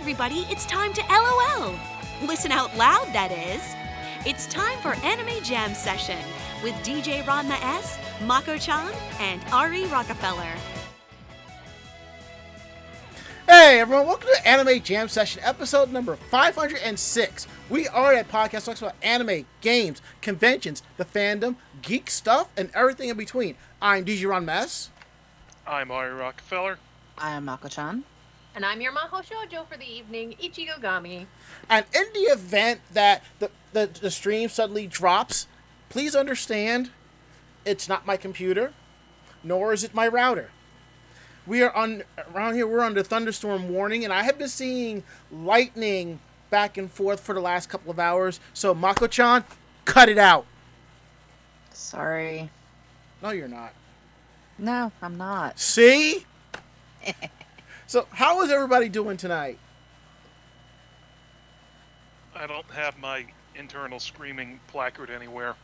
everybody, it's time to LOL. Listen out loud, that is. It's time for Anime Jam Session with DJ Ranma S, Mako chan, and Ari Rockefeller. Hey everyone, welcome to Anime Jam Session, episode number 506. We are a podcast that talks about anime, games, conventions, the fandom, geek stuff, and everything in between. I'm DJ Ranma S. I'm Ari Rockefeller. I am Mako-chan. And I'm your Maho Shoujo for the evening, Ichigo Gami. And in the event that the, the, the stream suddenly drops, please understand it's not my computer, nor is it my router. We are on around here. We're under thunderstorm warning, and I have been seeing lightning back and forth for the last couple of hours. So Mako-chan, cut it out. Sorry. No, you're not. No, I'm not. See? so, how is everybody doing tonight? I don't have my internal screaming placard anywhere.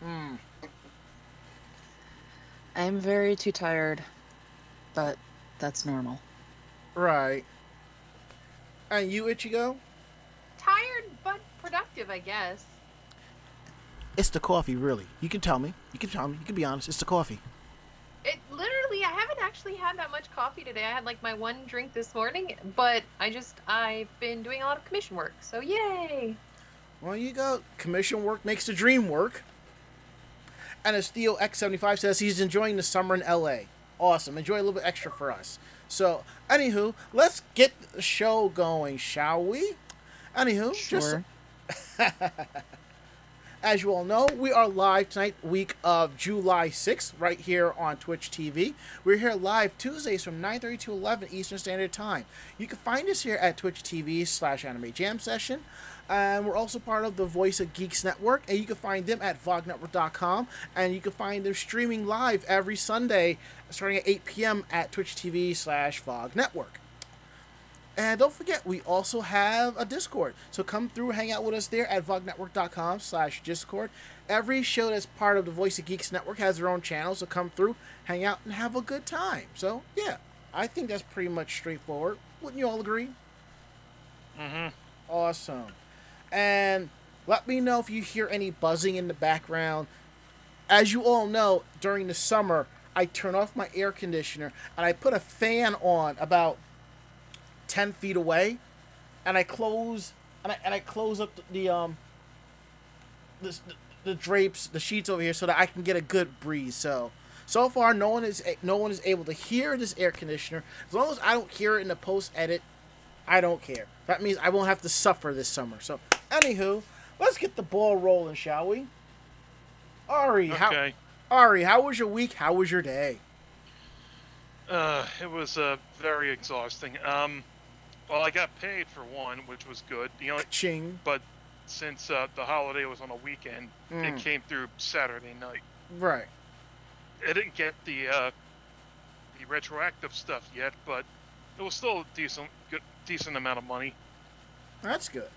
Hmm. I'm very too tired, but that's normal. Right. And you, Ichigo? Tired but productive, I guess. It's the coffee, really. You can tell me. You can tell me. You can be honest. It's the coffee. It literally, I haven't actually had that much coffee today. I had like my one drink this morning, but I just, I've been doing a lot of commission work, so yay! Well, you go. Commission work makes the dream work. And as Theo X75 says, he's enjoying the summer in LA. Awesome. Enjoy a little bit extra for us. So, anywho, let's get the show going, shall we? Anywho, Sure. just as you all know, we are live tonight, week of July 6th, right here on Twitch TV. We're here live Tuesdays from 9.30 to 11 Eastern Standard Time. You can find us here at Twitch TV slash Anime Jam Session. And we're also part of the Voice of Geeks Network, and you can find them at vognetwork.com. And you can find them streaming live every Sunday, starting at 8 p.m. at Twitch TV slash Vog Network. And don't forget, we also have a Discord. So come through, hang out with us there at vognetwork.com slash Discord. Every show that's part of the Voice of Geeks Network has their own channel, so come through, hang out, and have a good time. So, yeah, I think that's pretty much straightforward. Wouldn't you all agree? Mm-hmm. Awesome. And let me know if you hear any buzzing in the background. As you all know, during the summer, I turn off my air conditioner and I put a fan on about 10 feet away and I close and I, and I close up the, um the, the drapes the sheets over here so that I can get a good breeze. So so far no one is no one is able to hear this air conditioner. As long as I don't hear it in the post edit I don't care. That means I won't have to suffer this summer. So anywho let's get the ball rolling shall we? Ari how Ari how was your week? How was your day? Uh, it was uh, very exhausting. Um, well, I got paid for one, which was good. The only, ching but since uh, the holiday was on a weekend, Mm. it came through Saturday night. right I didn't get the uh, the retroactive stuff yet, but it was still a decent, good, decent amount of money. that's good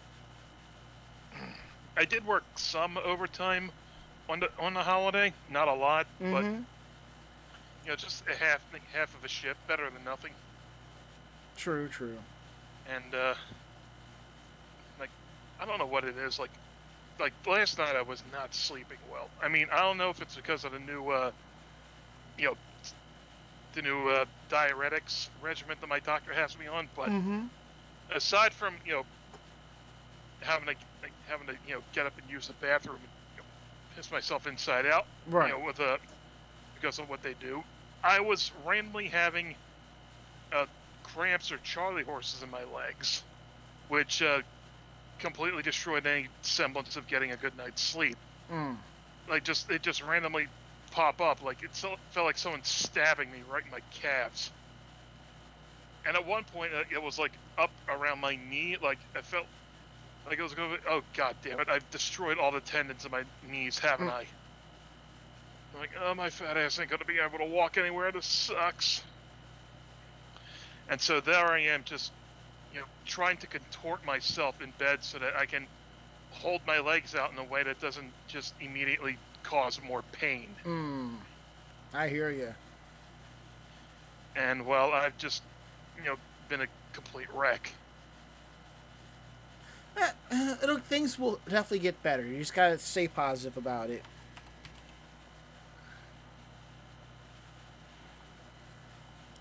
I did work some overtime on the on the holiday, not a lot, but Mhm. you know, just a half half of a shift, better than nothing. true true And uh, like, I don't know what it is. Like, like last night I was not sleeping well. I mean, I don't know if it's because of the new, uh, you know, the new uh, diuretics regimen that my doctor has me on, but mm-hmm. aside from you know having to like, having to you know get up and use the bathroom and you know, piss myself inside out, right you know, with a because of what they do. I was randomly having uh, cramps or charley horses in my legs, which uh, completely destroyed any semblance of getting a good night's sleep. Mm. Like just it just randomly pop up, like it so- felt like someone stabbing me right in my calves. And at one point, uh, it was like up around my knee, like I felt like it was going. to Oh god damn it! I've destroyed all the tendons in my knees, haven't Mm. I? I'm like, oh, my fat ass ain't gonna be able to walk anywhere. This sucks. And so there I am, just you know, trying to contort myself in bed so that I can hold my legs out in a way that doesn't just immediately cause more pain. Mm. I hear you. And well, I've just you know been a complete wreck. uh, it'll, things will definitely get better. You just gotta stay positive about it.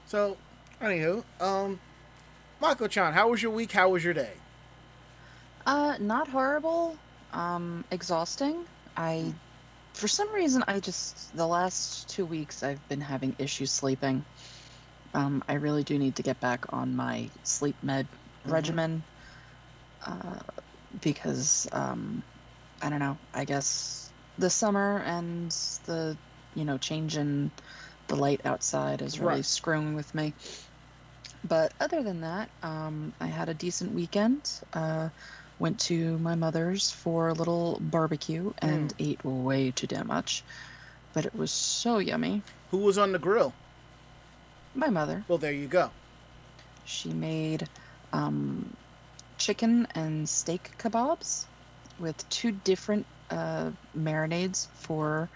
So, anywho, um, Mako-chan, how was your week? How was your day? Uh, not horrible. Um, exhausting. I, for some reason, I just the last two weeks I've been having issues sleeping. Um, I really do need to get back on my sleep med Mhm. regimen. Uh, because um, I don't know. I guess the summer and the you know change in the light outside is really Right. screwing with me. But other than that, um, I had a decent weekend. Uh, went to my mother's for a little barbecue and ate way too damn much. But it was so yummy. Who was on the grill? My mother, Well, there you go. she made um, chicken and steak kebabs with two different uh, marinades for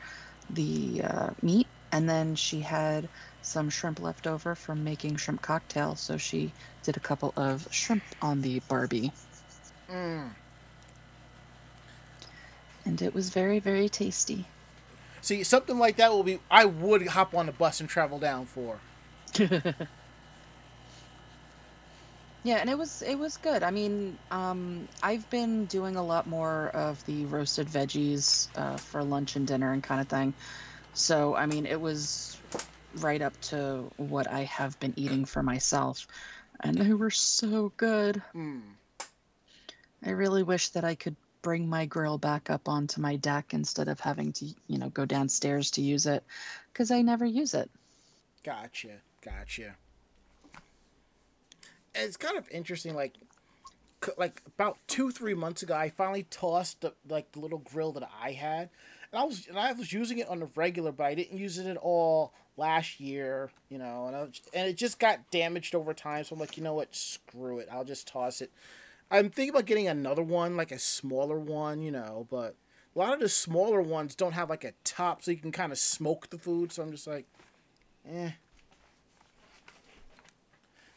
the uh, meat. And then she had some shrimp left over from making shrimp cocktail. So she did a couple of shrimp on the Barbie. Mm. And it was very, very tasty. See, something like that will be. I would hop on the bus and travel down for. Yeah, and it was it was good. I mean, um, I've been doing a lot more of the roasted veggies uh, for lunch and dinner and kind of thing. So, I mean, it was right up to what I have been eating for myself, and they were so good. Mm. I really wish that I could bring my grill back up onto my deck instead of having to, you know, go downstairs to use it, because I never use it. Gotcha, gotcha. It's kind of interesting. Like, like about two, three months ago, I finally tossed the like the little grill that I had, and I was and I was using it on the regular, but I didn't use it at all last year. You know, and I and it just got damaged over time. So I'm like, you know what? Screw it. I'll just toss it. I'm thinking about getting another one, like a smaller one. You know, but a lot of the smaller ones don't have like a top, so you can kind of smoke the food. So I'm just like, eh.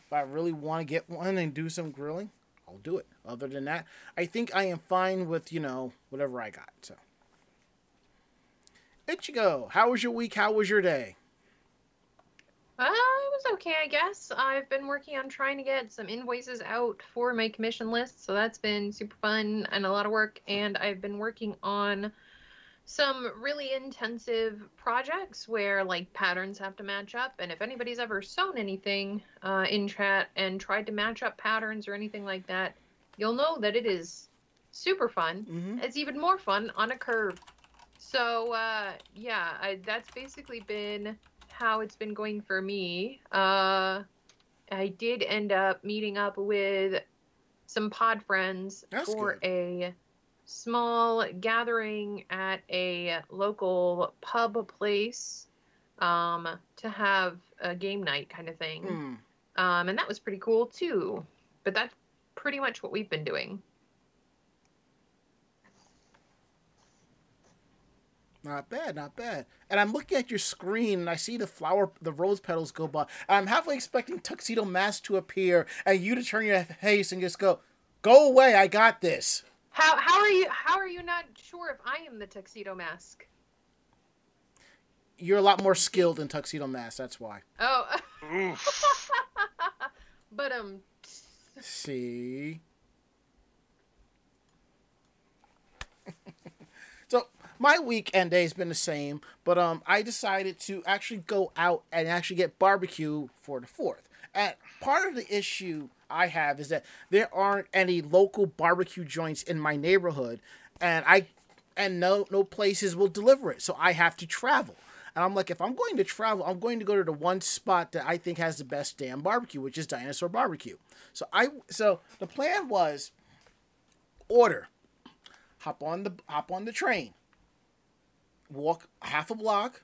If I really want to get one and do some grilling, I'll do it. Other than that, I think I am fine with, you know, whatever I got. So, Ichigo, how was your week? How was your day? Okay, I guess. I've been working on trying to get some invoices out for my commission list, so that's been super fun and a lot of work. And I've been working on some really intensive projects where like patterns have to match up. And if anybody's ever sewn anything uh, in chat and tried to match up patterns or anything like that, you'll know that it is super fun. Mm-hmm. It's even more fun on a curve. So uh, yeah, I, that's basically been how it's been going for me. Uh, I did end up meeting up with some pod friends That's for good. a small gathering at a local pub place um, to have a game night kind of thing. Mm. Um, and that was pretty cool too. But that's pretty much what we've been doing. Not bad, not bad. And I'm looking at your screen and I see the flower, the rose petals go by. And I'm halfway expecting Tuxedo Mask to appear and you to turn your face and just go, go away, I got this. How how are you how are you not sure if I am the tuxedo mask? You're a lot more skilled than Tuxedo Mask, that's why. Oh, but um, See? so my weekend day has been the same, but um, I decided to actually go out and actually get barbecue for the fourth. And part of the issue I have is that there aren't any local barbecue joints in my neighborhood, and I and no no places will deliver it, so I have to travel. And I'm like, if I'm going to travel, I'm going to go to the one spot that I think has the best damn barbecue, which is Dinosaur Barbecue. So I so the plan was order, hop on the hop on the train, walk half a block,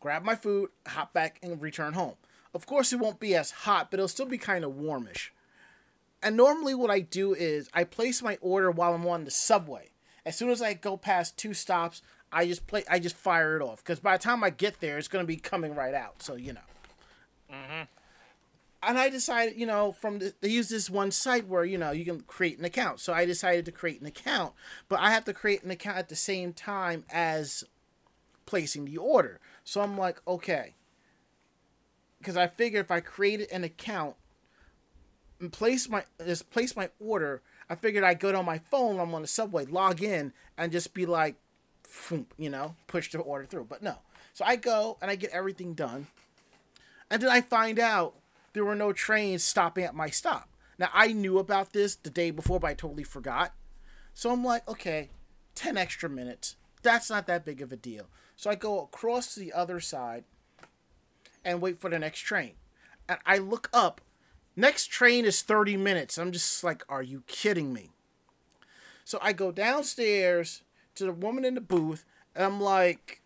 grab my food, hop back and return home. Of course it won't be as hot, but it'll still be kind of warmish. And normally what I do is I place my order while I'm on the subway. As soon as I go past two stops, I just play I just fire it off because by the time I get there it's going to be coming right out. So, you know. hmm and I decided, you know, from the, they use this one site where you know you can create an account. So I decided to create an account, but I have to create an account at the same time as placing the order. So I'm like, okay, because I figured if I created an account and place my just place my order, I figured I'd go to my phone. I'm on the subway, log in, and just be like, you know, push the order through. But no, so I go and I get everything done, and then I find out there were no trains stopping at my stop. Now I knew about this the day before, but I totally forgot. So I'm like, okay, ten extra minutes. That's not that big of a deal. So I go across to the other side and wait for the next train. And I look up. Next train is 30 minutes. I'm just like, are you kidding me? So I go downstairs to the woman in the booth and I'm like,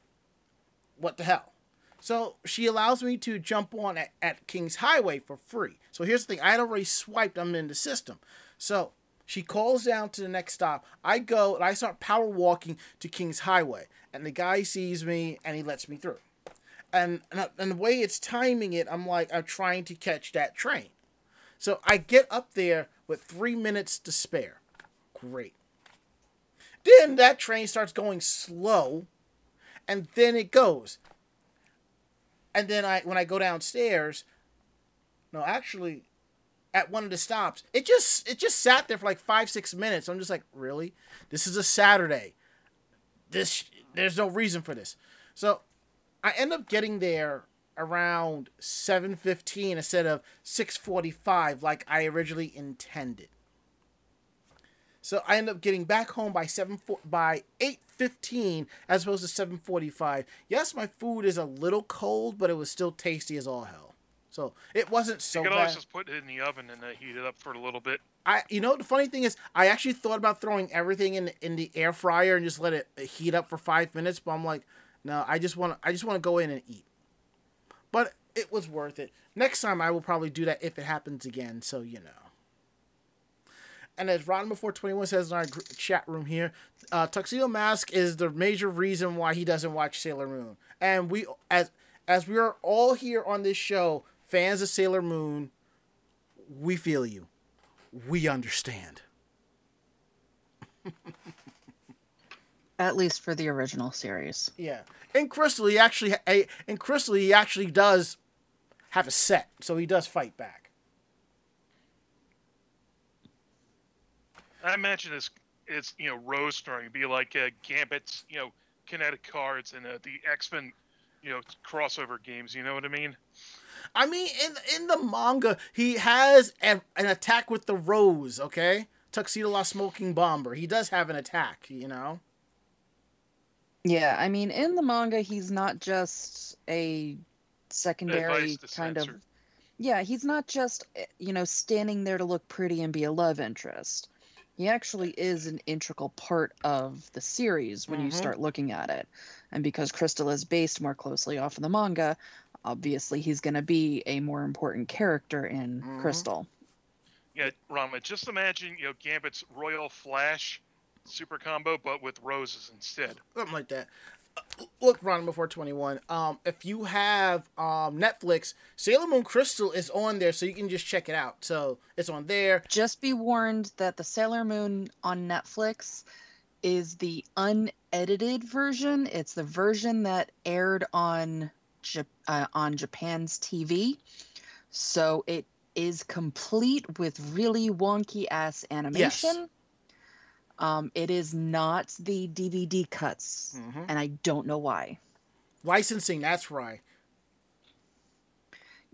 what the hell? So she allows me to jump on at, at King's Highway for free. So here's the thing I had already swiped, I'm in the system. So she calls down to the next stop. I go and I start power walking to King's Highway. And the guy sees me and he lets me through. And, and, the way it's timing it, I'm like, I'm trying to catch that train. So I get up there with three minutes to spare. Great. Then that train starts going slow, and then it goes and then I when I go downstairs, no, actually, at one of the stops, it just it just sat there for like five six minutes. I'm just like, really? This is a Saturday. This there's no reason for this. So I end up getting there around 7:15 instead of 6:45 like I originally intended. So I end up getting back home by 7 by 8 15 as opposed to 745. Yes, my food is a little cold, but it was still tasty as all hell. So it wasn't so you could bad. always just put it in the oven and uh, heat it up for a little bit. I, you know, the funny thing is, I actually thought about throwing everything in in the air fryer and just let it heat up for five minutes. But I'm like, no, I just want I just want to go in and eat. But it was worth it. Next time I will probably do that if it happens again. So you know. And as Rotten Before 21 says in our chat room here, uh, Tuxedo Mask is the major reason why he doesn't watch Sailor Moon. And we, as as we are all here on this show, fans of Sailor Moon, we feel you. We understand. At least for the original series. Yeah. In Crystal, he actually, in Crystal, he actually does have a set, so he does fight back. I imagine it's it's you know Rose story be like uh, Gambit's you know kinetic cards and uh, the X Men you know crossover games. You know what I mean? I mean, in in the manga, he has a, an attack with the rose. Okay, Tuxedo La Smoking Bomber. He does have an attack. You know. Yeah, I mean, in the manga, he's not just a secondary Advice kind of. Yeah, he's not just eh, you know standing there to look pretty and be a love interest. He actually is an integral part of the series when you Mhm. start looking at it. And because Crystal is based more closely off of the manga, obviously he's going to be a more important character in Mhm. Crystal. Yeah, Rama. Just imagine you know Gambit's Royal Flash super combo, but with roses instead. something like that. Uh, Look, Ron, before twenty one. Um, if you have um Netflix, Sailor Moon Crystal is on there, so you can just check it out. So it's on there. Just be warned that the Sailor Moon on Netflix is the unedited version. It's the version that aired on Jap- uh, on Japan's TV. So it is complete with really wonky ass animation. Um, it is not the DVD cuts, Mhm. and I don't know why. Licensing, that's right.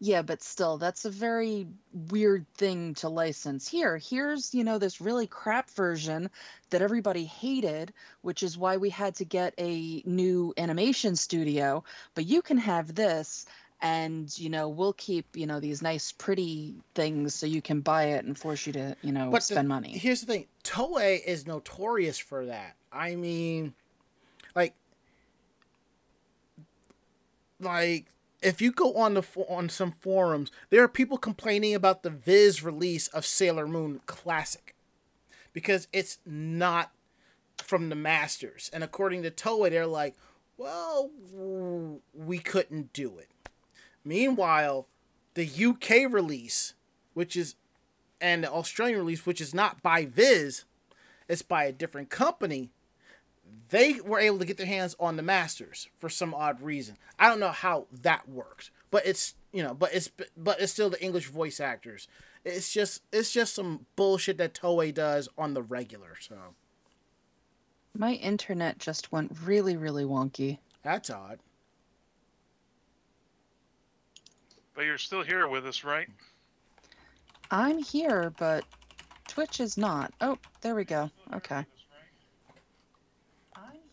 Yeah, but still, that's a very weird thing to license. Here, here's, you know, this really crap version that everybody hated, which is why we had to get a new animation studio. But you can have this, and, you know, we'll keep, you know, these nice, pretty things so you can buy it and force you to, you know, But the- spend money. Here's the thing: Toei is notorious for that. I mean, like, like if you go on the on some forums, there are people complaining about the Viz release of Sailor Moon Classic because it's not from the masters, and according to Toei, they're like, well, we couldn't do it. Meanwhile, the UK release, which is, and the Australian release, which is not by Viz, it's by a different company. They were able to get their hands on the masters for some odd reason. I don't know how that worked, but it's you know, but it's but it's still the English voice actors. It's just it's just some bullshit that Toei does on the regular. So My internet just went really, really wonky. that's odd. But you're still here with us, right? I'm here, but Twitch is not. Oh, there we go. Okay.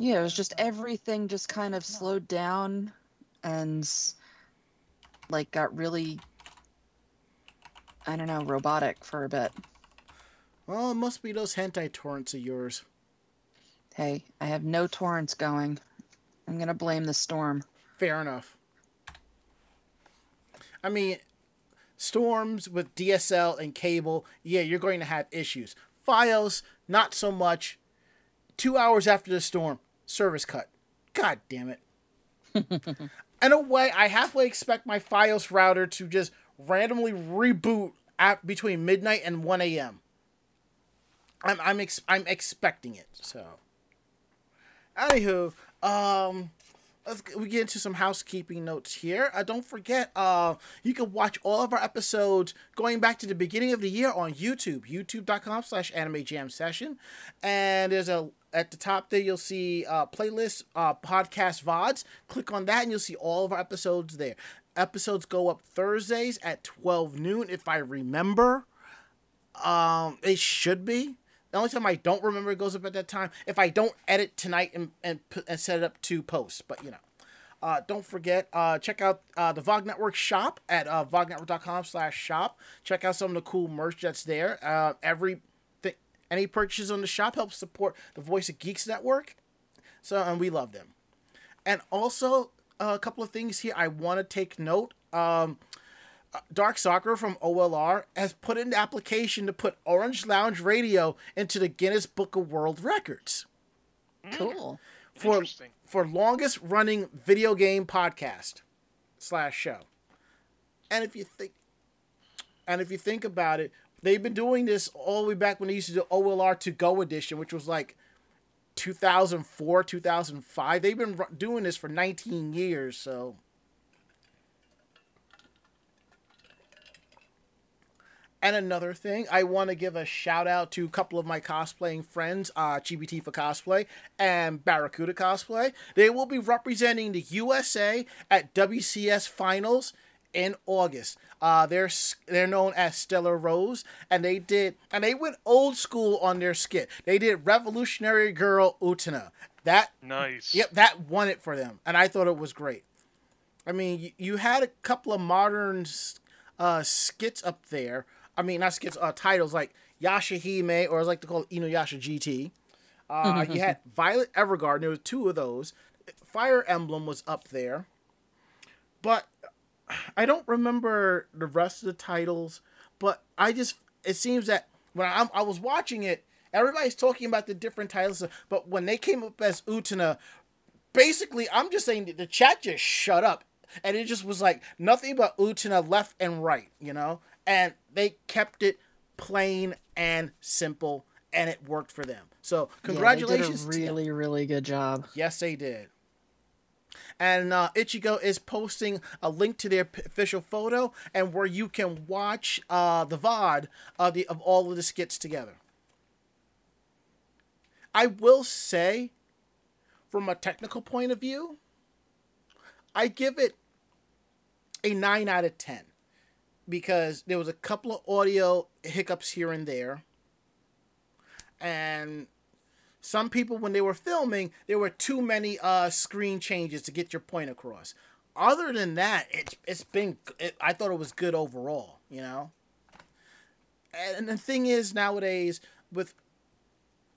Yeah, it was just everything just kind of slowed down and like got really I don't know, robotic for a bit. Well, it must be those hentai torrents of yours. Hey, I have no torrents going. I'm gonna blame the storm. Fair enough. I mean, storms with DSL and cable, yeah, you're going to have issues. Files, not so much. Two hours after the storm, service cut. God damn it. In a way, I halfway expect my Fios router to just randomly reboot at between midnight and 1 a.m. I'm I'm ex- I'm expecting it. So, anywho, um, let's we get into some housekeeping notes here. Uh, don't forget, uh, you can watch all of our episodes going back to the beginning of the year on YouTube, youtube.com slash anime jam session. And there's a at the top there you'll see uh playlist uh podcast VODs. Click on that and you'll see all of our episodes there. Episodes go up Thursdays at 12 noon, if I remember. Um, it should be. The only time I don't remember it goes up at that time if I don't edit tonight and and, and set it up to post. But you know, uh, don't forget uh, check out uh, the Vog Network shop at uh, vognetwork.com slash shop. Check out some of the cool merch that's there. Uh, every th- any purchases on the shop helps support the Voice of Geeks Network. So and we love them. And also a couple of things here I want to take note. Um, DarkSakura from OLR has put in the application to put Orange Lounge Radio into the Guinness Book of World Records mm. Cool. for Interesting. for longest running video game podcast slash show. And if you think and if you think about it, they've been doing this all the way back when they used to do OLR to go edition, which was like 2004, 2005. They've been doing this for 19 years, so And another thing, I want to give a shout out to a couple of my cosplaying friends, uh, Chibi for Cosplay and Barracuda Cosplay. They will be representing the USA at WCS Finals in August. Uh, they're they're known as Stellar Rose, and they did and they went old school on their skit. They did Revolutionary Girl Utena. That Nice. Yep, that won it for them, and I thought it was great. I mean, you, you had a couple of modern uh, skits up there. I mean, not skits, uh, titles like Yashahime, or as I like to call it, Inuyasha GT. Uh, you had Violet Evergarden. There was two of those. Fire Emblem was up there, but I don't remember the rest of the titles. But I just it seems that when I'm, I was watching it, everybody's talking about the different titles. But when they came up as Utena, basically I'm just saying that the chat just shut up, and it just was like nothing but Utena left and right, you know. And they kept it plain and simple, and it worked for them. So congratulations! Yeah, they did a really, really good job. Yes, they did. And uh, Ichigo is posting a link to their official photo and where you can watch uh, the VOD of, the, of all of the skits together. I will say, from a technical point of view, I give it a 9 out of 10 because there was a couple of audio hiccups here and there. And some people when they were filming there were too many uh screen changes to get your point across other than that it's it's been it, i thought it was good overall you know and the thing is nowadays with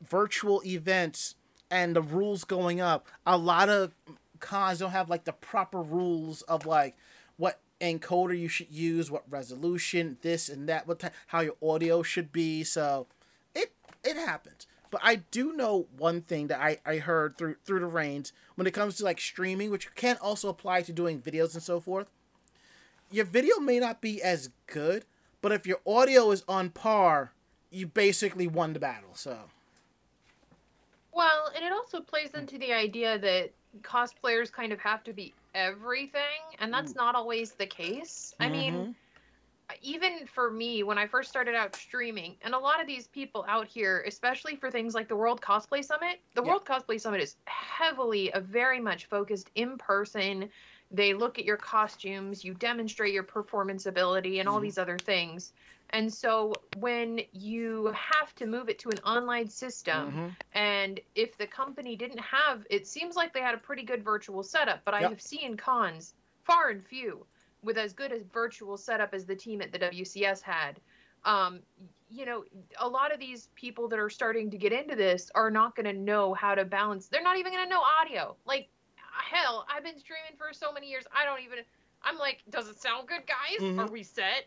virtual events and the rules going up a lot of cons don't have like the proper rules of like what encoder you should use what resolution this and that what how your audio should be so it it happens but I do know one thing that I, I heard through through the reins when it comes to like streaming, which can also apply to doing videos and so forth. your video may not be as good, but if your audio is on par, you basically won the battle. So Well, and it also plays into the idea that cosplayers kind of have to be everything, and that's not always the case. I mean, Mhm. even for me, when I first started out streaming, and a lot of these people out here, especially for things like the World Cosplay Summit, the Yeah. World Cosplay Summit is heavily, a very much focused in person. They look at your costumes, you demonstrate your performance ability, and all Mhm. these other things. And so when you have to move it to an online system, Mhm. and if the company didn't have, it seems like they had a pretty good virtual setup, but I have seen cons, far and few, with as good a virtual setup as the team at the WCS had. Um, you know, a lot of these people that are starting to get into this are not going to know how to balance. They're not even going to know audio. Like, hell, I've been streaming for so many years. I don't even. I'm like, does it sound good, guys? Mhm. Are we set?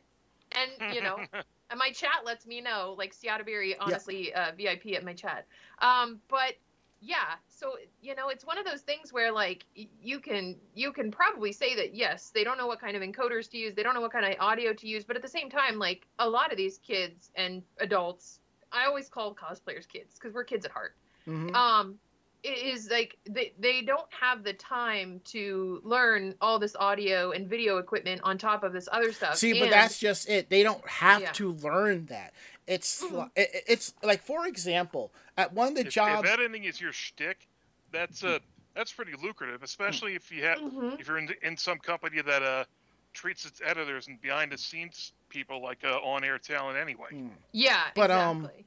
And you know, and my chat lets me know, like Seattle honestly, uh, VIP at my chat. Um, but yeah, so you know, it's one of those things where like you can you can probably say that yes, they don't know what kind of encoders to use, they don't know what kind of audio to use, but at the same time, like a lot of these kids and adults, I always call cosplayers kids because we're kids at heart Mhm. um is like they, they don't have the time to learn all this audio and video equipment on top of this other stuff See, but that's just it. They don't have Yeah. to learn that. It's Mhm. it, it's like for example, at one of the If, if jobs. editing is your shtick, that's uh that's pretty lucrative, especially if you have Mhm. if you're in, in some company that uh treats its editors and behind the scenes people like uh, on air talent anyway. Mm. yeah But, um, exactly.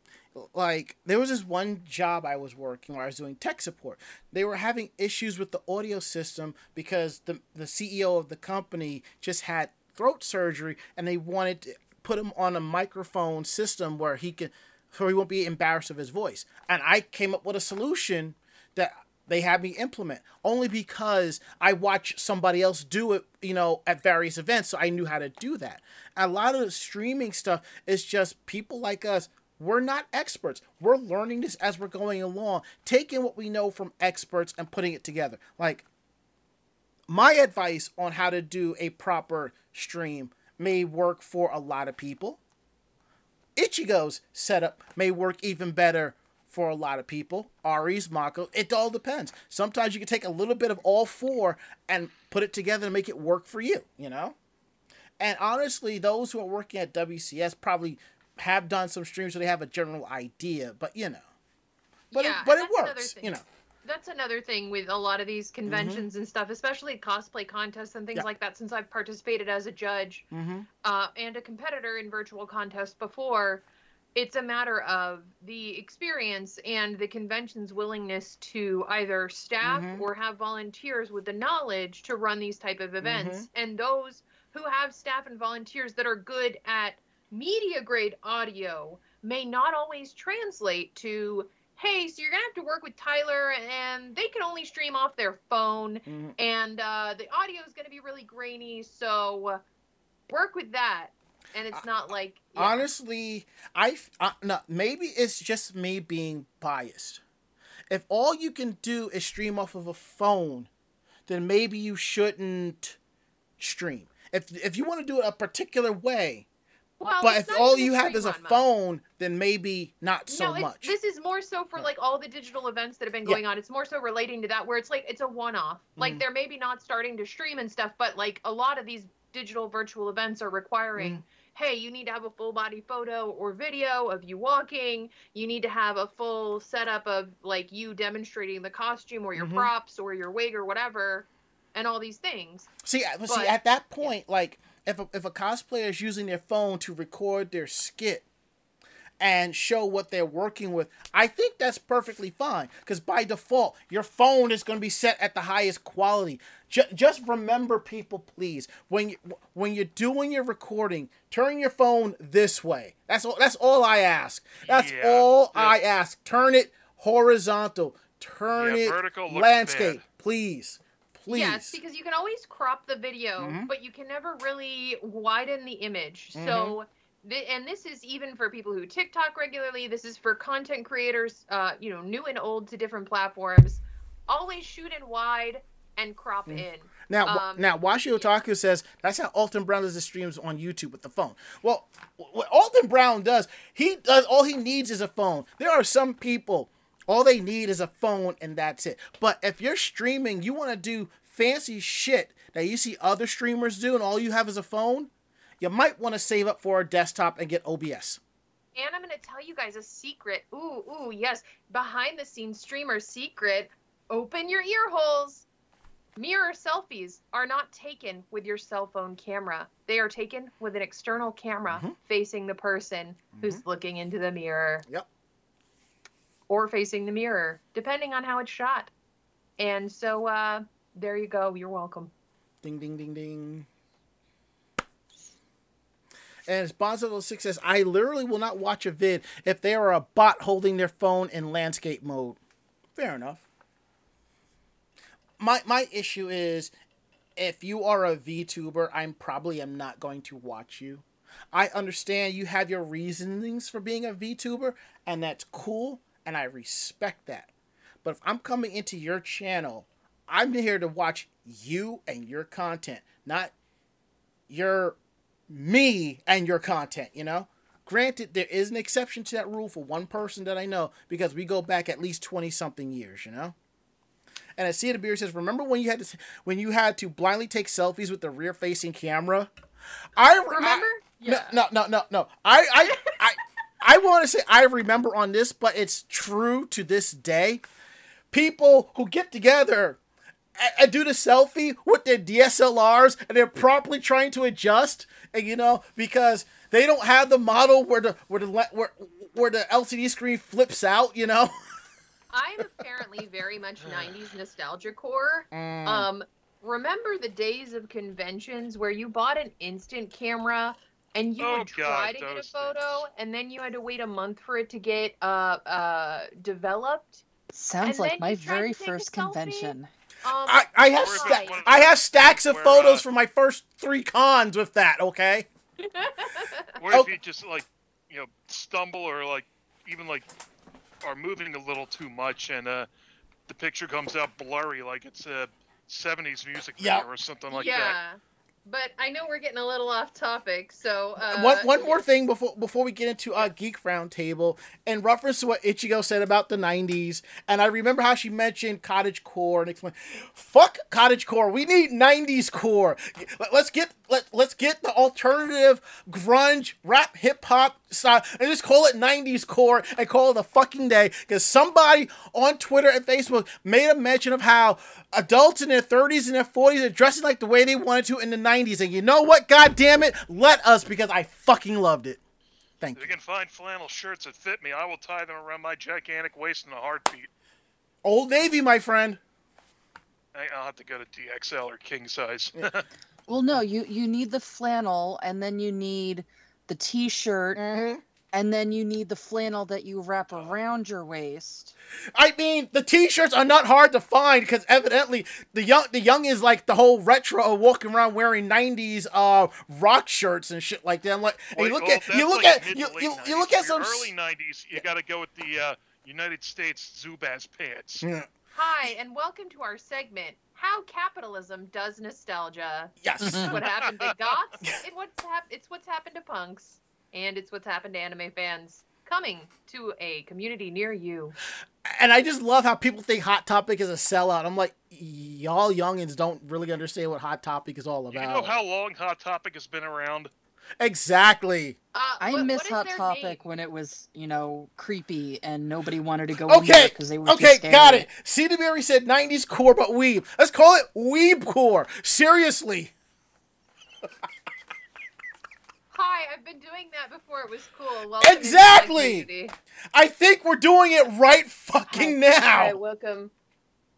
Like there was this one job I was working where I was doing tech support. They were having issues with the audio system because the the CEO of the company just had throat surgery and they wanted to put him on a microphone system where he can so he won't be embarrassed of his voice. And I came up with a solution that they had me implement only because I watched somebody else do it, you know, at various events, so I knew how to do that. A lot of the streaming stuff is just people like us. We're not experts. We're learning this as we're going along, taking what we know from experts and putting it together. Like my advice on how to do a proper stream may work for a lot of people. Ichigo's setup may work even better for a lot of people. Ari's, Mako, it all depends. Sometimes you can take a little bit of all four and put it together to make it work for you, you know? And honestly, those who are working at WCS probably have done some streams so they have a general idea, but you know. But Yeah, it, but it works, you know. that's another thing with a lot of these conventions and stuff especially cosplay contests and things Mm-hmm. Yeah. like that since i've participated as a judge Mm-hmm. uh, and a competitor in virtual contests before it's a matter of the experience and the convention's willingness to either staff Mhm. or have volunteers with the knowledge to run these type of events Mm-hmm. and those who have staff and volunteers that are good at media grade audio may not always translate to hey so you're gonna have to work with tyler and they can only stream off their phone Mhm. and uh, the audio is to be really grainy so uh, work with that and it's not like yeah. Honestly, I uh, no, maybe it's just me being biased. If all you can do is stream off of a phone, then maybe you shouldn't stream. If if you want to do it a particular way, well, but if all you have is a on, Mom. phone, then maybe not so no, much. this is more so for like all the digital events that have been Yeah. going on. It's more so relating to that, where it's like it's a one-off. Like Mhm. they're maybe not starting to stream and stuff, but like a lot of these digital virtual events are requiring, Mm. hey, you need to have a full body photo or video of you walking. You need to have a full setup of like you demonstrating the costume or your Mhm. props or your wig or whatever, and all these things. See, uh, see, at that point, like if a, if a cosplayer is using their phone to record their skit and show what they're working with, I think that's perfectly fine. Because by default, your phone is going to be set at the highest quality. Ju- just remember, people, please, when you, when you're doing your recording, turn your phone this way. That's all. That's all I ask. That's Yeah, all yeah. I ask. Turn it horizontal. Turn Yeah, it landscape, bad. please. Please. Yes, because you can always crop the video, Mhm. but you can never really widen the image. Mm-hmm. So, th- and this is even for people who TikTok regularly. This is for content creators, uh, you know, new and old to different platforms. Always shoot in wide. and crop Mm. in. Now, Um, now, Washi Otaku says that's how Alton Brown does his streams on YouTube with the phone. Well, what Alton Brown does, he does all he needs is a phone. There are some people, all they need is a phone and that's it. But if you're streaming, you want to do fancy shit that you see other streamers do, and all you have is a phone, you might want to save up for a desktop and get OBS. And I'm going to tell you guys a secret. Ooh, ooh, yes. Behind the scenes streamer secret. Open your ear holes. Mirror selfies are not taken with your cell phone camera. They are taken with an external camera Mhm. facing the person who's looking into the mirror. Yep. Or facing the mirror, depending on how it's shot. And so uh there you go. You're welcome. Ding, ding, ding, ding. And as Bonzo06 says, I literally will not watch a vid if they are a bot holding their phone in landscape mode. Fair enough. My my issue is if you are a VTuber, I'm probably am not going to watch you. I understand you have your reasonings for being a VTuber, and that's cool, and I respect that. But if I'm coming into your channel, I'm here to watch you and your content, not your me and your content, you know? Granted, there is an exception to that rule for one person that I know because we go back at least 20 something years, you know? And as Cia Beer says, remember when you had to when you had to blindly take selfies with the rear facing camera? I Remember? I, no, no, no, no, no. I, I, I, I want to say I remember on this, but it's true to this day. People who get together and, and do the selfie with their DSLRs and they're properly trying to adjust, and you know because they don't have the model where the where the where where the LCD screen flips out, you know. I'm apparently very much 90s nostalgia core. Mm. Um, remember the days of conventions where you bought an instant camera and you Oh, would try God, to get a photo things. and then you had to wait a month for it to get uh, uh, developed? Sounds And like my you tried to very take a first selfie? convention. Um, I, I have sta- it's one of I have stacks of where, photos uh, from my first three cons with that. Okay. Or Oh. if you just like, you know, stumble or like even like are moving a little too much and uh the picture comes out blurry like it's a 70s music video Yeah. or something like yeah. that. But I know we're getting a little off topic, so uh, one one more thing before before we get into uh, geek roundtable in reference to what Ichigo said about the '90s, and I remember how she mentioned cottage core and explained, "Fuck cottage core, we need '90s core. Let, us get let let's get the alternative grunge rap hip hop style and just call it '90s core and call it a fucking day." Because somebody on Twitter and Facebook made a mention of how adults in their 30s and their 40s are dressing like the way they wanted to in the 90s, and you know what? God damn it, let us because I fucking loved it. Thank If you. you can find flannel shirts that fit me, I will tie them around my gigantic waist in a heartbeat. Old Navy, my friend. I- I'll have to go to DXL or king size. Well, no, you you need the flannel, and then you need the T-shirt, Mm-hmm. And then you need the flannel that you wrap around your waist. I mean, the T-shirts are not hard to find because evidently the young the young is like the whole retro of walking around wearing '90s uh rock shirts and shit like that. I'm like, and you look well, at you look like at you, you, you look at some. early 90s. You got to go with the uh, United States Zubaz pants. Yeah. Hi, and welcome to our segment. How capitalism does nostalgia. Yes. What happened to goths. It what's hap- It's what's happened to punks, and it's what's happened to anime fans. Coming to a community near you. and I just love how people think Hot Topic is a sellout. I'm like, y'all youngins don't really understand what Hot Topic is all about. You about. know how long Hot Topic has been around? exactly. Uh, I what- miss what is Hot Topic name? when it was, you know, creepy and nobody wanted to go Okay, because they were too Okay, scared. got it. Cedar Berry said 90s core, but weeb. Let's call it weeb core. Seriously. Hi, I've been doing that before it was cool. Welcome Exactly! I think we're doing it right fucking now. Hi, welcome,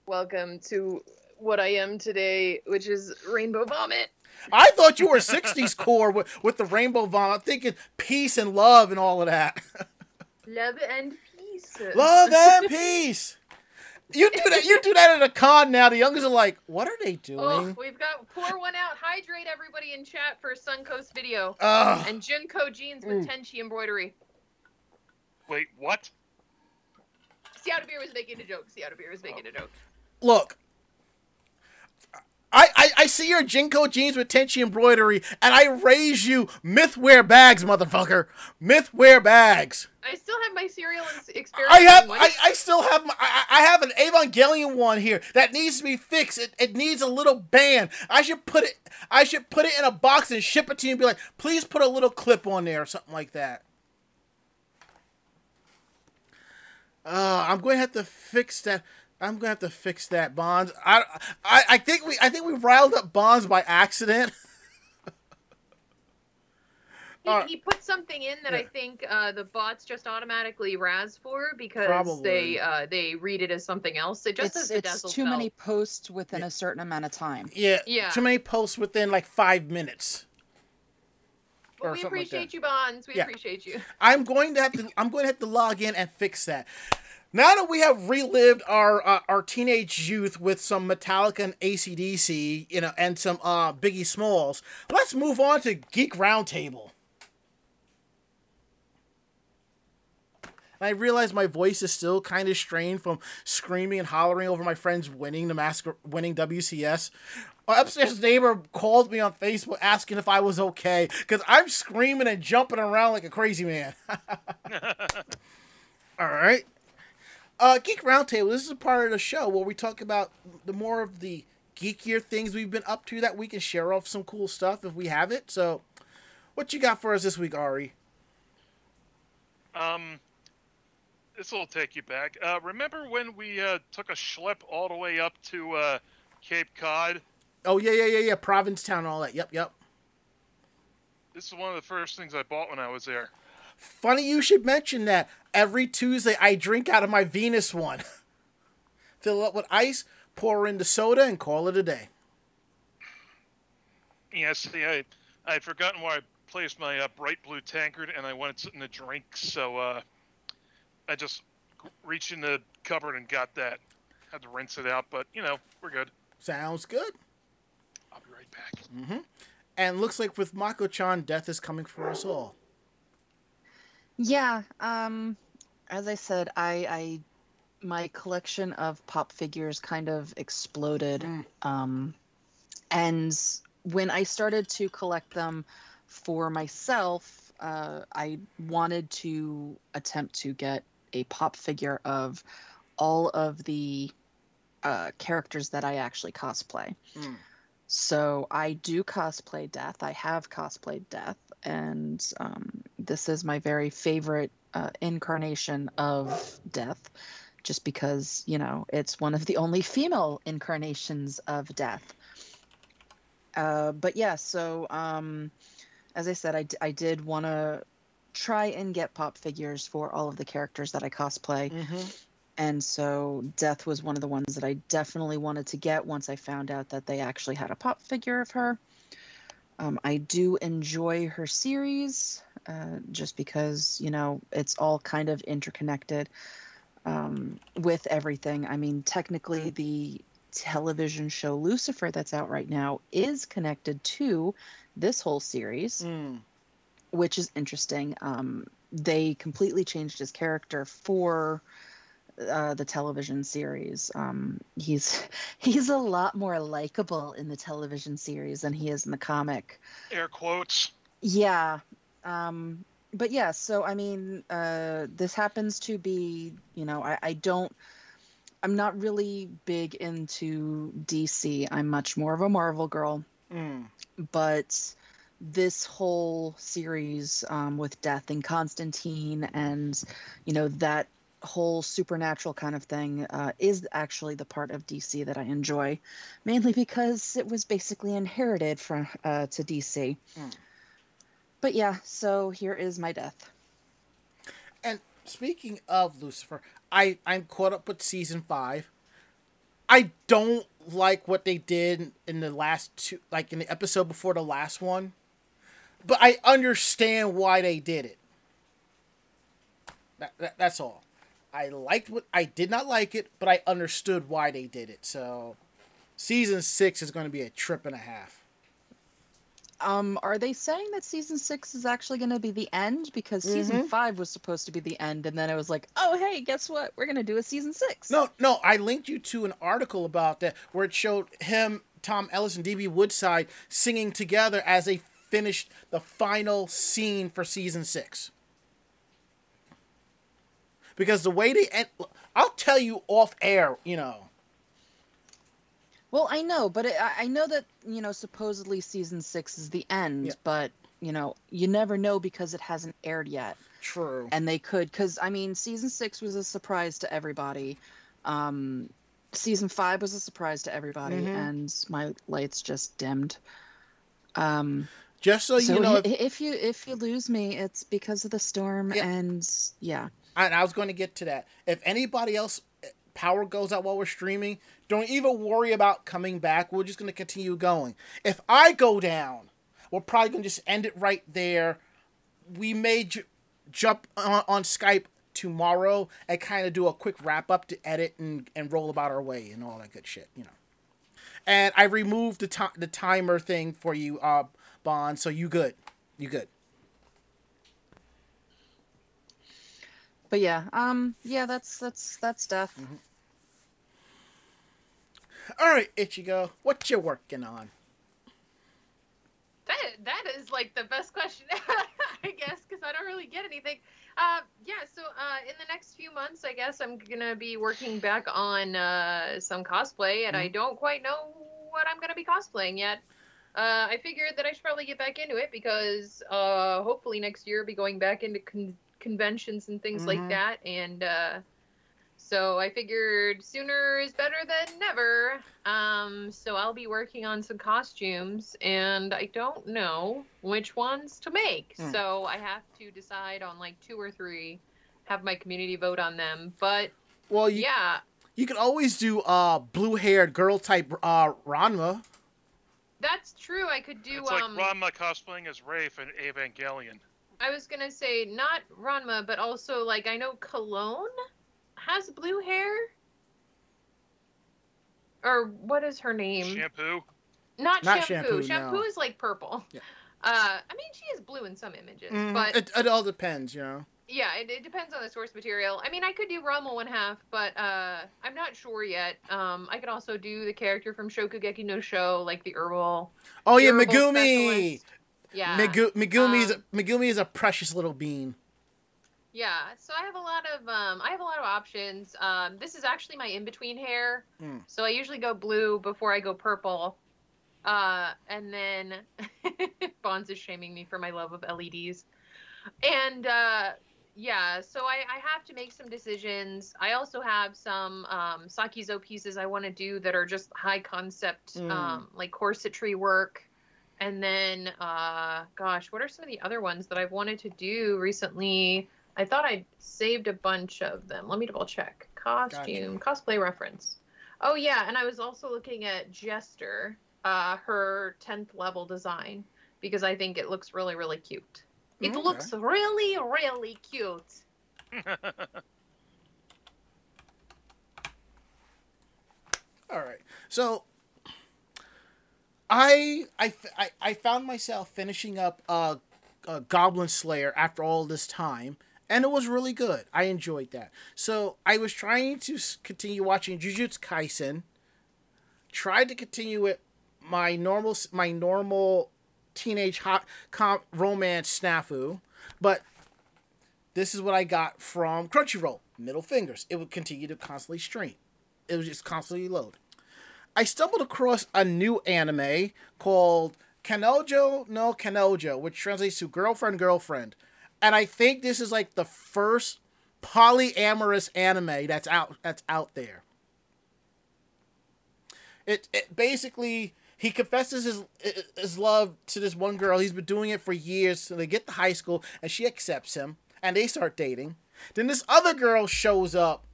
welcome to what I am today, which is Rainbow Vomit. I thought you were 60s core with, with the rainbow vomit. I'm thinking peace and love and all of that. Love and peace. love and peace. You do that. You do that at a con now. The youngers are like, "What are they Oh, doing?" we've got pour one out. Hydrate everybody in chat for a Suncoast video Ugh. and JNCO jeans with Mm. Tenchi embroidery. Wait, what? Seattle Beer was making a joke. Seattle Beer was making a joke. Look, see your JNCO jeans with Tenchi embroidery, and I raise you mythwear bags, motherfucker. Mythwear bags. I still have my cereal experience. I have, I, I still have, my, I, I have an Evangelion one here that needs to be fixed. It, it needs a little band. I should put it, I should put it in a box and ship it to you and be like, please put a little clip on there or something like that. Uh, I'm going to have to fix that. I'm going to have to fix that bonds. I, I, I think we, I think we riled up bonds by accident. he, uh, he put something in that I think uh, the bots just automatically raz for because Probably. they uh, they read it as something else. It just it's says it's too felt. many posts within Yeah. a certain amount of time. Yeah, Yeah. Too many posts within like five minutes. Well, we something like appreciate you, Bonds. We Yeah. appreciate you. I'm going to have to. I'm going to have to log in and fix that. Now that we have relived our uh, our teenage youth with some Metallica and ACDC, you know, and some uh, Biggie Smalls, let's move on to Geek Roundtable. I realize my voice is still kind of strained from screaming and hollering over my friends winning the master winning WCS. My upstairs neighbor called me on Facebook asking if I was okay because I'm screaming and jumping around like a crazy man. All right. Uh, Geek Roundtable. This is a part of the show where we talk about the more of the geekier things we've been up to that week and share off some cool stuff if we have it. So, what you got for us this week, Ari? Um, this will take you back. Uh, remember when we uh, took a schlep all the way up to uh, Cape Cod? Oh yeah, yeah, yeah, yeah. Provincetown all that. Yep, yep. This is one of the first things I bought when I was there. Funny you should mention that. Every Tuesday I drink out of my Venus one. Fill it up with ice, pour in the soda, and call it a day. Yeah, see, I I had forgotten where I placed my uh, bright blue tankard, and I wanted something to drink, so uh, I just reached in the cupboard and got that. Had to rinse it out, but you know we're good. Sounds good. I'll be right back. And looks like with Mako-chan, death is coming for us all. Yeah, um as I said, I I my collection of pop figures kind of exploded. Mm. Um and when I started to collect them for myself, uh, I wanted to attempt to get a pop figure of all of the uh, characters that I actually cosplay. Mm. So I do cosplay Death. I have cosplayed Death, and um, this is my very favorite uh, incarnation of Death, just because you know it's one of the only female incarnations of Death. Uh, but yeah, so um, as I said, I, d- I did want to try and get pop figures for all of the characters that I cosplay. Mm-hmm. And so Death was one of the ones that I definitely wanted to get once I found out that they actually had a pop figure of her. Um, I do enjoy her series uh, just because, you know, it's all kind of interconnected um, with everything. I mean, technically, the television show Lucifer that's out right now is connected to this whole series Mm. which is interesting. Um, they completely changed his character for uh, the television series. Um, he's he's a lot more likable in the television series than he is in the comic. Air quotes. Yeah. Um, but yeah, so I mean, uh, this happens to be, you know, I, I don't, I'm not really big into DC. I'm much more of a Marvel girl Mm. but this whole series um, with death and constantine and you know that whole supernatural kind of thing uh, is actually the part of dc that i enjoy mainly because it was basically inherited from uh, to dc Mm. but yeah so here is my death And speaking of Lucifer, I I'm caught up with season five. I don't like what they did in the last two, like in the episode before the last one, but I understand why they did it. That, that that's all. I liked what I did not like it, but I understood why they did it. So, season six is going to be a trip and a half. um are they saying that season six is actually going to be the end because season Mhm. five was supposed to be the end and then it was like oh hey guess what we're going to do a season six No, no, I linked you to an article about that where it showed him Tom Ellis and DB Woodside singing together as they finished the final scene for season six. Because the way they end, I'll tell you off air, you know. Well, I know, but it, I know that you know supposedly season six is the end, Yeah. but you know you never know because it hasn't aired yet, True. and they could because I mean season six was a surprise to everybody, um, season five was a surprise to everybody, Mhm. and my lights just dimmed. Um, Just so, so you know, if, if you if you lose me, it's because of the storm, Yeah. and yeah, and I was going to get to that. If anybody else eh, power goes out while we're streaming, don't even worry about coming back. We're just going to continue going. If I go down, we're probably going to just end it right there. We may j- jump on, on Skype tomorrow and kind of do a quick wrap up to edit and, and roll about our way and all that good shit, you know. And I removed the ti the timer thing for you, uh, Bond. So you good? You good? but yeah, um, yeah, that's that's that's stuff. Mm-hmm. All right, Ichigo, what you working on? That that is like the best question, I guess, because I don't really get anything. Uh, yeah. So uh, in the next few months, I guess I'm gonna be working back on uh, some cosplay, and I don't quite know what I'm gonna be cosplaying yet. Uh, I figured that I should probably get back into it because uh, hopefully next year I'll be going back into con- conventions and things Mhm. like that, and uh, so I figured sooner is better than never. Um, so I'll be working on some costumes, and I don't know which ones to make. Hmm. So I have to decide on like two or three, have my community vote on them. But Well, you yeah, you can always do uh blue haired girl type uh Ranma. That's true. I could do It's like um. Ranma cosplaying as Rafe in Evangelion. I was gonna say not Ranma, but also like I know Cologne has blue hair. Or what is her name? Shampoo. Not, Not shampoo. shampoo, Shampoo no. is like purple. Yeah. Uh, I mean, she is blue in some images, Mm, but it, it all depends, you know. Yeah, it, it depends on the source material. I mean, I could do Ranma one half, but uh, I'm not sure yet. Um, I could also do the character from Shokugeki no Soma, like the herbal. Oh yeah, herbal Megumi. specialist. Yeah. Megu- Megumi is Um, Megumi is a precious little bean. Yeah, so I have a lot of um, I have a lot of options. Um, this is actually my in between hair, Mm. so I usually go blue before I go purple, uh, and then Bonds is shaming me for my love of LEDs, and uh, yeah, so I, I have to make some decisions. I also have some um, Sakizo pieces I want to do that are just high concept, Mm. um, like corsetry work. And then, uh, gosh, what are some of the other ones that I've wanted to do recently? I thought I'd saved a bunch of them. Let me double check. Costume, cosplay reference. Oh yeah, and I was also looking at Jester, uh, her tenth level design because I think it looks really, really cute. It Okay. looks really, really cute. All right, so I I I found myself finishing up uh, uh Goblin Slayer after all this time. And it was really good. I enjoyed that. So I was trying to continue watching Jujutsu Kaisen. Tried to continue it my normal my normal teenage hot com- romance snafu, but this is what I got from Crunchyroll. Middle fingers. It would continue to constantly stream. It was just constantly load. I stumbled across a new anime called Kanojo no Kanojo, which translates to girlfriend girlfriend. And I think this is like the first polyamorous anime that's out that's out there. It, it basically he confesses his his love to this one girl. He's been doing it for years. So they get to high school and she accepts him and they start dating. Then this other girl shows up.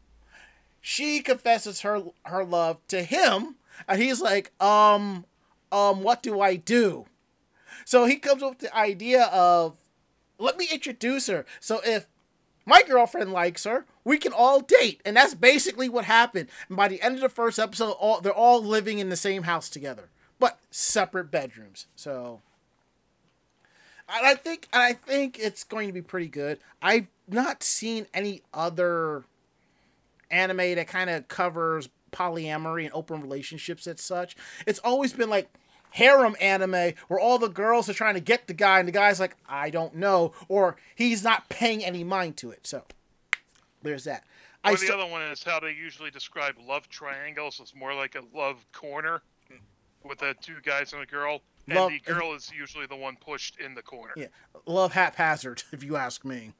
She confesses her her love to him and he's like, "Um um what do I do?" So he comes up with the idea of let me introduce her. So if my girlfriend likes her, we can all date. And that's basically what happened. And by the end of the first episode, all they're all living in the same house together, but separate bedrooms. So and I think and I think it's going to be pretty good. I've not seen any other anime that kind of covers polyamory and open relationships and such. It's always been like harem anime where all the girls are trying to get the guy and the guy's like, I don't know, or he's not paying any mind to it. So there's that. Or I the st- other one is how they usually describe love triangles. It's more like a love corner with the two guys and a girl, and Love- the girl is usually the one pushed in the corner. Yeah, love haphazard, if you ask me.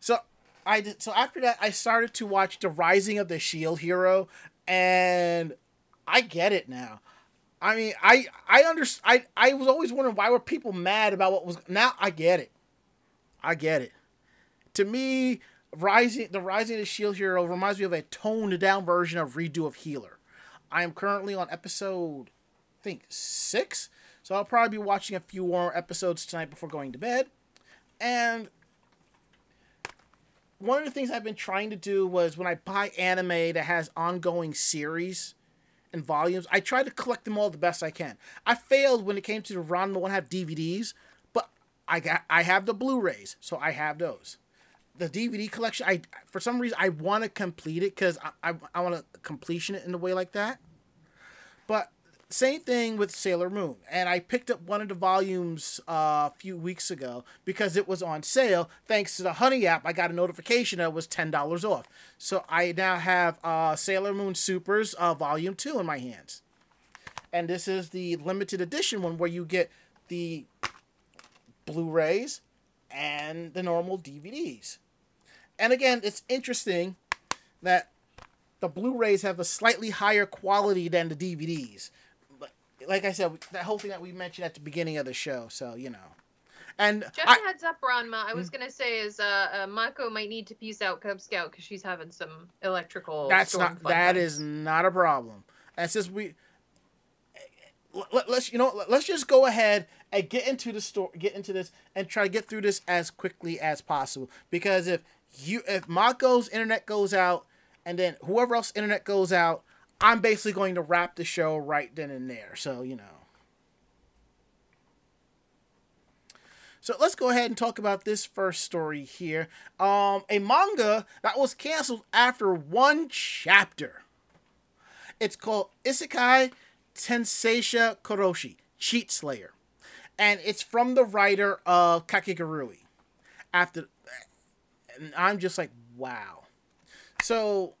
So I did. So after that, I started to watch the Rising of the Shield Hero, and I get it now. I mean, I I understand. I I was always wondering why were people mad about what was. Now I get it. I get it. To me, Rising the Rising of the Shield Hero reminds me of a toned down version of Redo of Healer. I am currently on episode, I think six. So I'll probably be watching a few more episodes tonight before going to bed. And one of the things I've been trying to do was when I buy anime that has ongoing series and volumes, I try to collect them all the best I can. I failed when it came to the Ranma one half DVDs, but I got I have the Blu-rays, so I have those. The DVD collection, I for some reason I want to complete it because I, I I want to completion it in a way like that. But same thing with Sailor Moon, and I picked up one of the volumes uh, a few weeks ago because it was on sale. Thanks to the Honey app, I got a notification that it was ten dollars off. So I now have uh, Sailor Moon Supers uh, Volume Two in my hands, and this is the limited edition one where you get the Blu-rays and the normal DVDs. And again, it's interesting that the Blu-rays have a slightly higher quality than the DVDs. But like I said, that whole thing that we mentioned at the beginning of the show, so you know. And Just I, a heads up, Ranma. I was gonna say is uh, uh Mako might need to peace out Cub Scout because she's having some electrical. that's not that is not a problem. And since we let, us you know let- let's just go ahead and get into the store get into this and try to get through this as quickly as possible because if you if Mako's internet goes out and then whoever else internet goes out I'm basically going to wrap the show right then and there so you know So let's go ahead and talk about this first story here. Um, a manga that was canceled after one chapter. It's called Isekai Tenseisha Koroshi, Cheat Slayer. And it's from the writer of Kakegurui. After and I'm just like, wow. So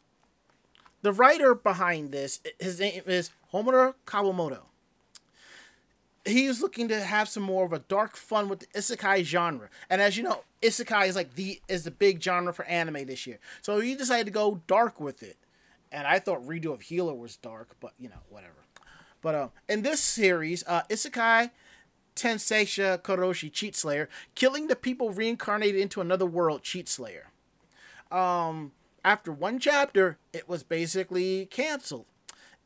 the writer behind this, his name is Homura Kawamoto he's looking to have some more of a dark fun with the isekai genre. And as you know, isekai is like the is the big genre for anime this year. So he decided to go dark with it. And I thought Redo of Healer was dark, but you know, whatever. But uh, in this series, uh, Isekai Tenseisha Koroshi Cheat Slayer, killing the people reincarnated into another world Cheat Slayer. Um, after one chapter, it was basically canceled.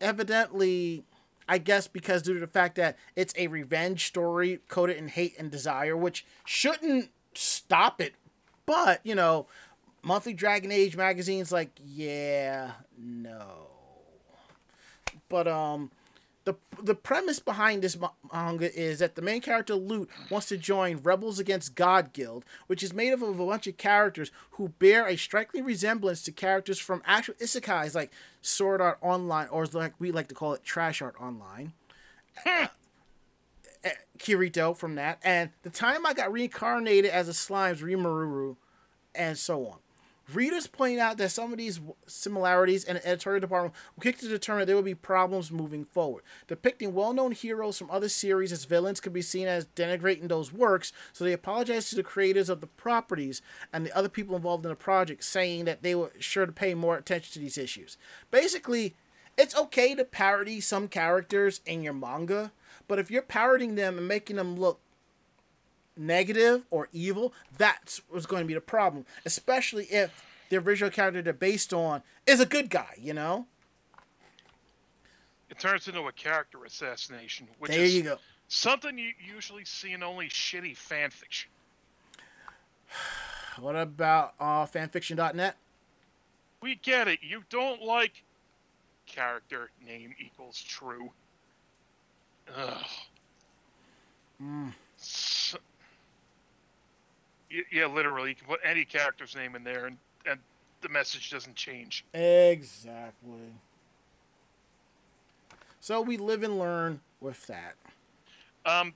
Evidently, I guess because due to the fact that it's a revenge story coded in hate and desire, which shouldn't stop it. But, you know, Monthly Dragon Age magazine's like, yeah, no. But um the the premise behind this manga is that the main character Lute wants to join Rebels Against God Guild, which is made up of a bunch of characters who bear a striking resemblance to characters from actual isekais like Sword Art Online, or like we like to call it, Trash Art Online. Uh, Kirito from that, and the time I got reincarnated as a slime's Rimururu, and so on. Readers point out that some of these similarities in the editorial department will kick to determine there will be problems moving forward. Depicting well known heroes from other series as villains could be seen as denigrating those works, so they apologize to the creators of the properties and the other people involved in the project, saying that they were sure to pay more attention to these issues. Basically, it's okay to parody some characters in your manga, but if you're parodying them and making them look negative or evil, that's what's going to be the problem. Especially if the original character they're based on is a good guy, you know? It turns into a character assassination, which there is you go. something you usually see in only shitty fanfiction. What about uh, fanfiction.net? We get it. You don't like character name equals true. Ugh. Mm. S- Y- Yeah, literally, you can put any character's name in there, and, and the message doesn't change. Exactly. So we live and learn with that. Um,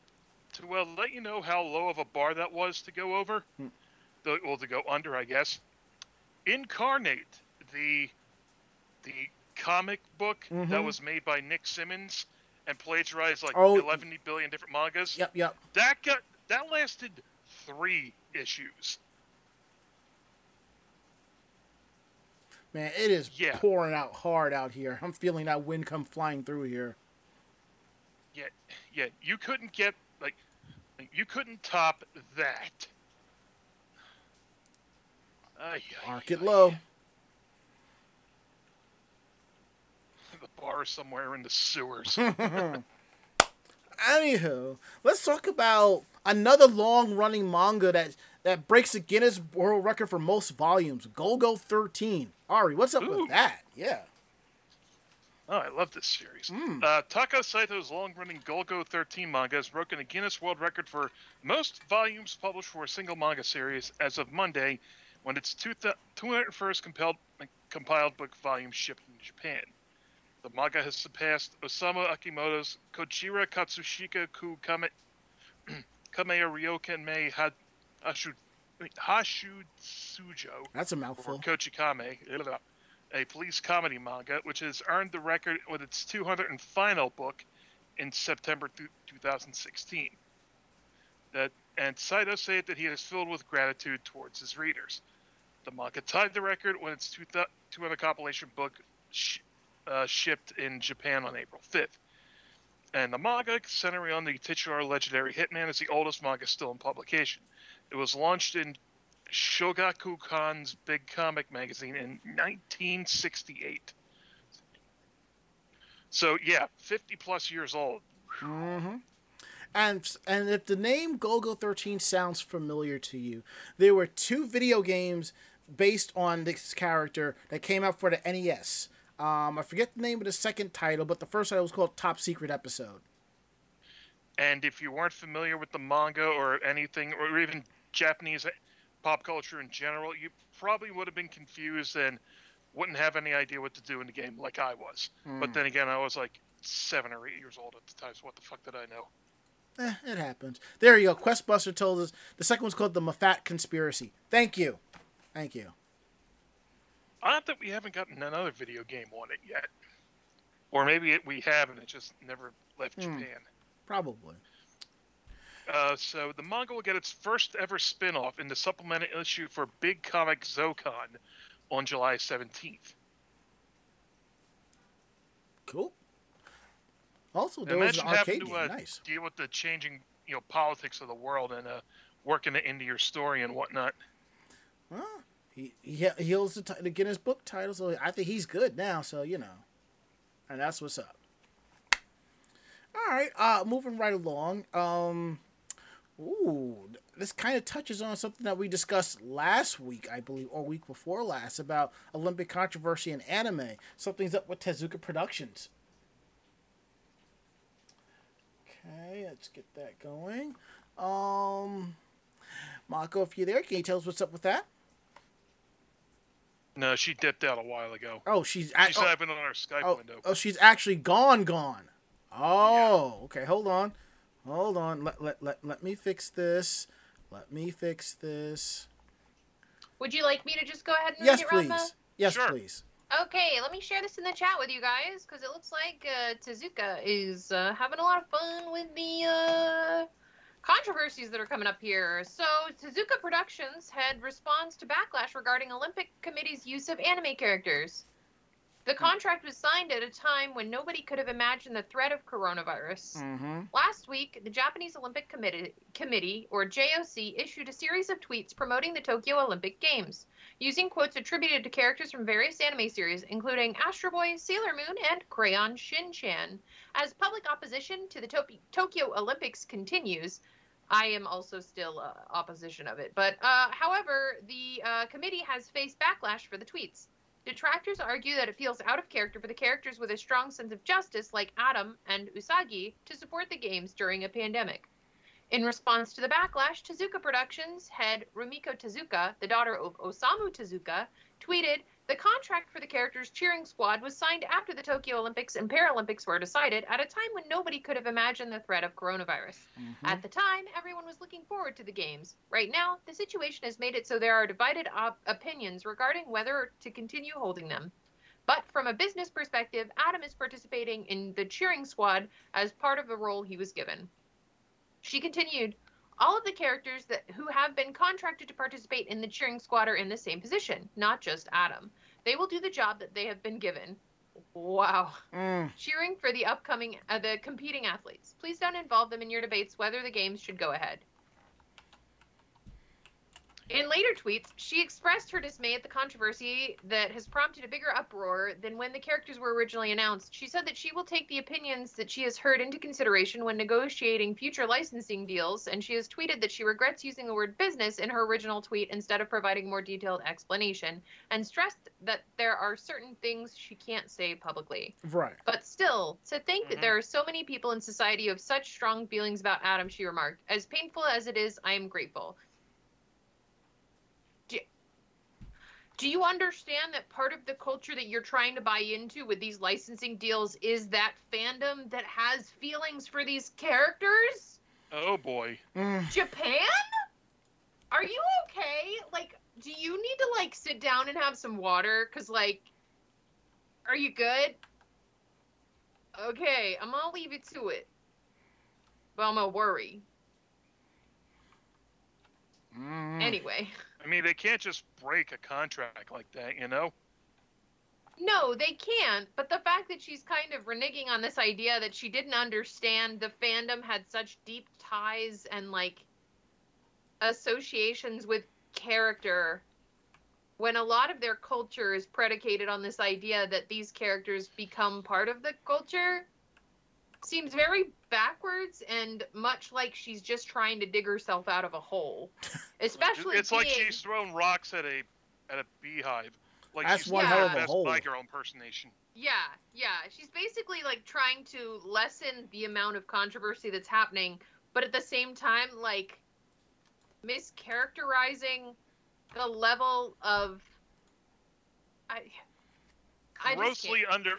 to well let you know how low of a bar that was to go over, Hmm. the, well to go under, I guess. Incarnate, the the comic book that Mhm. was made by Nick Simmons and plagiarized like Oh. 11 billion different mangas. Yep, yep. That got that lasted three issues. Man, it is Yeah. pouring out hard out here. I'm feeling that wind come flying through here. Yeah, yeah, you couldn't get like you couldn't top that. Ay, Mark it low. The bar is somewhere in the sewers. Anywho, let's talk about another long-running manga that that breaks the Guinness World Record for most volumes. Golgo 13. Ari, what's up Ooh. with that? Yeah. Oh, I love this series. Mm. Uh, Taka Saito's long-running Golgo 13 manga has broken a Guinness World Record for most volumes published for a single manga series as of Monday, when its two th- 201st compelled, compiled book volume shipped in Japan. The manga has surpassed Osamu Akimoto's Kojira Katsushika ku Kame, Kamea Ryoken Mei Ha- Hashu, Hashutsujo That's a mouthful. Kochikame, a police comedy manga, which has earned the record with its 200th and final book in September th- 2016. That and Saito said that he is filled with gratitude towards his readers. The manga tied the record when its 200 compilation book sh- uh, shipped in Japan on April 5th. And the manga, centering on the titular legendary hitman, is the oldest manga still in publication. It was launched in Shogaku Kan's Big Comic magazine in 1968. So yeah, 50 plus years old. hmm And and if the name Golgo 13 sounds familiar to you, there were two video games based on this character that came out for the NES. Um, I forget the name of the second title, but the first title was called Top Secret Episode. And if you weren't familiar with the manga or anything, or even Japanese pop culture in general, you probably would have been confused and wouldn't have any idea what to do in the game, like I was. But then again, I was like seven or eight years old at the time, so what the fuck did I know? Eh, it happens. There you go. Questbuster told us the second one's called the Mafat Conspiracy. Thank you. Thank you. Odd that we haven't gotten another video game on it yet. Or maybe it, we have and it just never left Hmm. Japan. Probably. Uh, so the manga will get its first ever spin-off in the supplemental issue for Big Comic Zokan on July 17th. Cool. Also, there was an arcade to uh, nice. deal with the changing, you know, politics of the world and uh, working it into your story and whatnot. Well, he he he holds the, ti- the Guinness Book title, so I think he's good now. So you know, and that's what's up. All right, uh, moving right along. Um, ooh, this kind of touches on something that we discussed last week, I believe, or week before last, about Olympic controversy and anime. Something's up with Tezuka Productions. Okay, let's get that going. Um, Mako, if you're there, can you tell us what's up with that? No, she dipped out a while ago. Oh, she's She's act- oh, not on our Skype oh, window. oh, she's actually gone, gone. Oh, okay. Hold on, hold on. Let, let let let me fix this. Let me fix this. Would you like me to just go ahead and Yes, read it, Ranma? please. Yes, Sure. please. Okay, let me share this in the chat with you guys because it looks like uh, Tezuka is uh, having a lot of fun with the uh, controversies that are coming up here. So, Tezuka Productions had response to backlash regarding Olympic Committee's use of anime characters. The contract was signed at a time when nobody could have imagined the threat of coronavirus. Mm-hmm. Last week, the Japanese Olympic Committee, Committee, or JOC, issued a series of tweets promoting the Tokyo Olympic Games, using quotes attributed to characters from various anime series, including Astro Boy, Sailor Moon, and Crayon Shin-chan. As public opposition to the to- Tokyo Olympics continues, I am also still uh, opposition of it. But uh, however, the uh, committee has faced backlash for the tweets. Detractors argue that it feels out of character for the characters with a strong sense of justice, like Atom and Usagi, to support the games during a pandemic. In response to the backlash, Tezuka Productions head Rumiko Tezuka, the daughter of Osamu Tezuka, tweeted, the contract for the character's cheering squad was signed after the Tokyo Olympics and Paralympics were decided at a time when nobody could have imagined the threat of coronavirus. Mm-hmm. At the time, everyone was looking forward to the games. Right now, the situation has made it so there are divided op- opinions regarding whether to continue holding them. But from a business perspective, Atom is participating in the cheering squad as part of the role he was given. She continued, all of the characters that who have been contracted to participate in the cheering squad are in the same position, not just Atom. They will do the job that they have been given. Wow. Mm. Cheering for the upcoming uh, the competing athletes. Please don't involve them in your debates whether the games should go ahead. In later tweets, she expressed her dismay at the controversy that has prompted a bigger uproar than when the characters were originally announced. She said that she will take the opinions that she has heard into consideration when negotiating future licensing deals, and she has tweeted that she regrets using the word business in her original tweet instead of providing more detailed explanation, and stressed that there are certain things she can't say publicly. Right. But still, to think that Mhm. there are so many people in society who have such strong feelings about Atom, she remarked. As painful as it is, I am grateful. Do, do you understand that part of the culture that you're trying to buy into with these licensing deals is that fandom that has feelings for these characters? Oh boy. Mm. Japan? Are you okay? Like, do you need to like sit down and have some water? Cause like, are you good? Okay, I'm gonna leave it to it. But I'm gonna worry. Mm. Anyway. I mean, they can't just break a contract like that, you know? No, they can't. But the fact that she's kind of reneging on this idea that she didn't understand the fandom had such deep ties and like associations with character when a lot of their culture is predicated on this idea that these characters become part of the culture seems very backwards and much like she's just trying to dig herself out of a hole especially it's like she's throwing rocks at a at a beehive. Like That's she's one hell of her a best hole. Tiger impersonation. Yeah, yeah. She's basically like trying to lessen the amount of controversy that's happening, but at the same time, like mischaracterizing the level of. I. I just grossly can't. under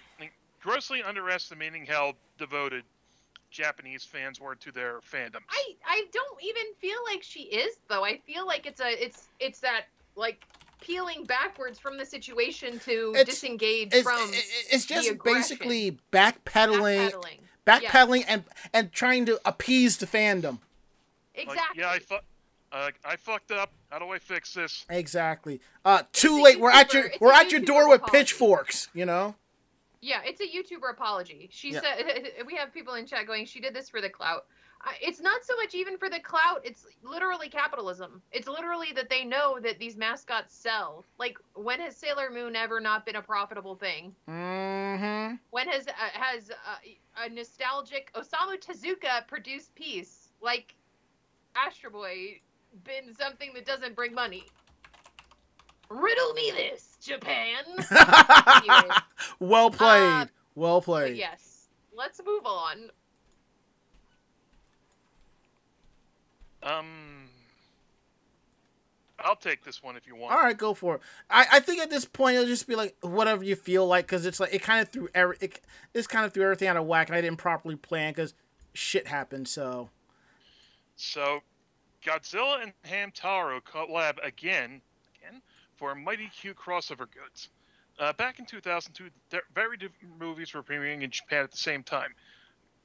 grossly underestimating how devoted Japanese fans were to their fandom. I I don't even feel like she is though. I feel like it's a it's it's that like peeling backwards from the situation to It's- disengage It's, from it- it's just aggression. basically backpedaling, backpedaling. backpedaling, and and trying to appease the fandom. Like, Exactly. yeah, I fu- uh, I fucked up. How do I fix this? Exactly. Uh, too a late. We're at your it's we're at your door with pitchforks. You know. Yeah, it's a YouTuber apology. She Yeah. said we have people in chat going, "She did this for the clout." It's not so much even for the clout. It's literally capitalism. It's literally that they know that these mascots sell. Like, when has Sailor Moon ever not been a profitable thing? Mm-hmm. When has uh, has uh, a nostalgic Osamu Tezuka produced piece like Astro Boy been something that doesn't bring money? Riddle me this, Japan. Anyway. Well played. Uh, well played. yes, let's move on. Um, I'll take this one if you want. All right, go for it. I, I think at this point it'll just be like whatever you feel like because it's like it kind of threw every it, it's kind of threw everything out of whack. and I didn't properly plan because shit happened. So So, Godzilla and Hamtaro collab again, again for a Mighty cute crossover goods. Uh, back in 2002, there- very different movies were premiering in Japan at the same time.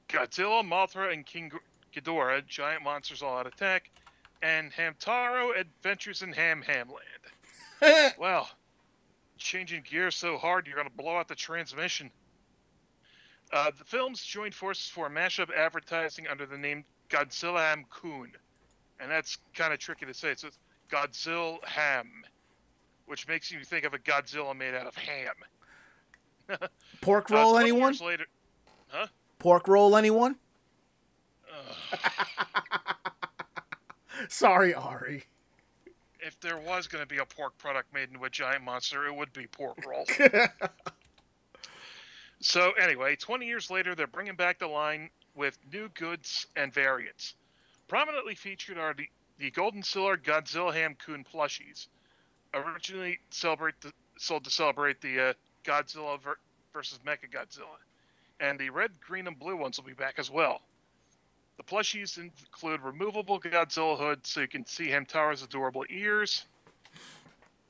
Godzilla, Mothra, and King Ghidorah, giant monsters all out attack, and Hamtaro, Adventures in Ham Hamland. Well, changing gears so hard you're gonna blow out the transmission. Uh, the films joined forces for a mashup advertising under the name Godzilla Ham Kun, and that's kind of tricky to say. So it's Godzilla Ham, which makes you think of a Godzilla made out of ham. pork Uh, roll, 20 anyone? years later, Huh? Pork roll, anyone? Sorry, Ari. if there was going to be a pork product made into a giant monster, it would be pork roll. So anyway, 20 years later, they're bringing back the line with new goods and variants. Prominently featured are the, the Golden Silver Godzilla Ham Kun plushies. Originally celebrate the sold to celebrate the uh, Godzilla ver- versus Mechagodzilla, and the red, green, and blue ones will be back as well. The plushies include removable Godzilla hood, so you can see Hamtaro's adorable ears.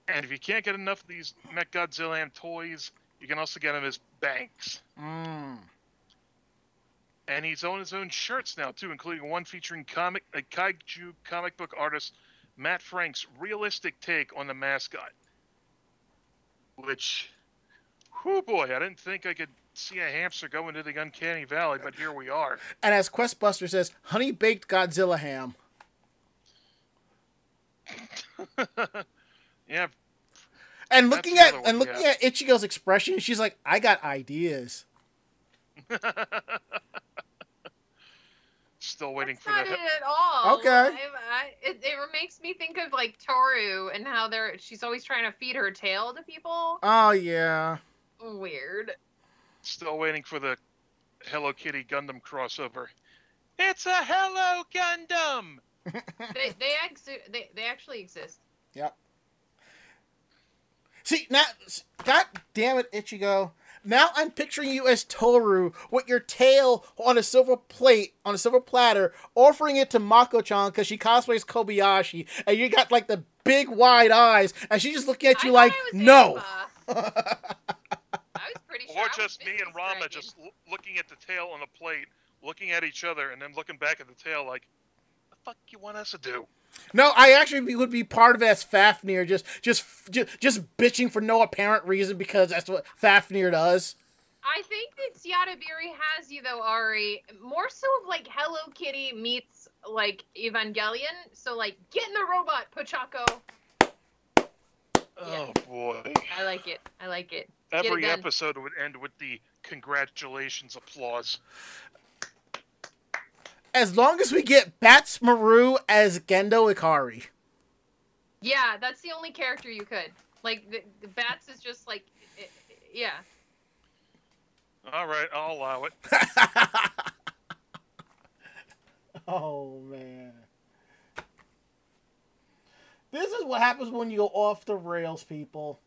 And if you can't get enough of these Mechagodzilla toys, you can also get them as banks. Mm. And he's on his own shirts now too, including one featuring comic a kaiju comic book artist Matt Frank's realistic take on the mascot. Which, whoo boy, I didn't think I could see a hamster go into the uncanny valley, but here we are. And as Questbuster says, honey baked Godzilla ham. yeah, And looking at and looking at Ichigo's expression, she's like, "I got ideas." still waiting That's for not the. it at all. Okay. I, I, it, it makes me think of like Tohru and how they're she's always trying to feed her tail to people. Oh yeah. Weird. Still waiting for the Hello Kitty Gundam crossover. It's a Hello Gundam. They they exi- they they actually exist. Yep. See now, God damn it, Ichigo. Now I'm picturing you as Tohru with your tail on a silver plate, on a silver platter, offering it to Mako-chan because she cosplays Kobayashi, and you got like the big wide eyes, and she's just looking at you I like, thought no. I was pretty sure. Or just me and Rama misdescribing. just l- looking at the tail on the plate, looking at each other, and then looking back at the tail like, the fuck you want us to do? No, I actually would be part of it as Fafnir, just just just just bitching for no apparent reason because that's what Fafnir does. I think that Yadabiri has you though, Ari. More so of like Hello Kitty meets like Evangelion. So like get in the robot, Pochacco. Oh boy. I like it. I like it. Get it Every episode would end with the congratulations applause. As long as we get Badtz-Maru as Gendo Ikari. Yeah, that's the only character you could. Like the, the bats is just like, i- i- yeah. All right, I'll allow it. oh man. This is what happens when you go off the rails, people.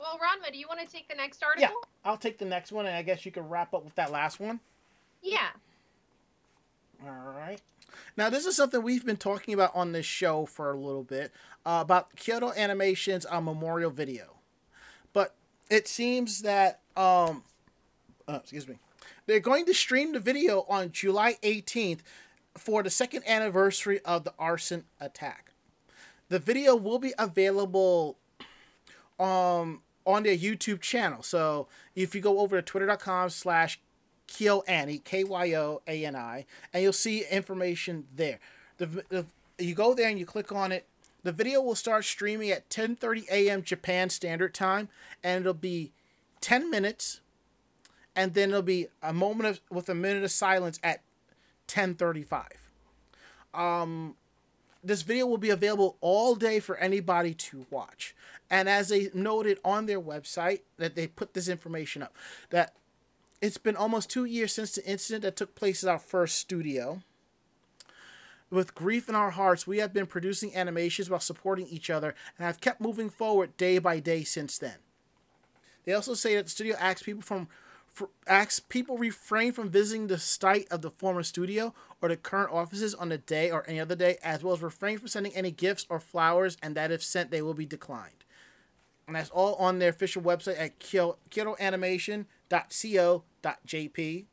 Well, Ranma, do you want to take the next article? Yeah, I'll take the next one, and I guess you can wrap up with that last one. Yeah. All right. Now, this is something we've been talking about on this show for a little bit uh, about Kyoto Animation's uh, memorial video. But it seems that, um, uh, excuse me, they're going to stream the video on July 18th for the second anniversary of the arson attack. The video will be available um, on their YouTube channel. So if you go over to twitter.com slash KyoAni, K Y O A N I, and you'll see information there. The, the you go there and you click on it. The video will start streaming at 10:30 a.m. Japan Standard Time, and it'll be 10 minutes, and then it'll be a moment of, with a minute of silence at 10:35. Um, this video will be available all day for anybody to watch. And as they noted on their website, that they put this information up, that it's been almost two years since the incident that took place at our first studio. With grief in our hearts, we have been producing animations while supporting each other and have kept moving forward day by day since then. They also say that the studio asks people from asks people refrain from visiting the site of the former studio or the current offices on the day or any other day, as well as refrain from sending any gifts or flowers, and that if sent, they will be declined. And that's all on their official website at Kyo- kyotoanimation.co.jp.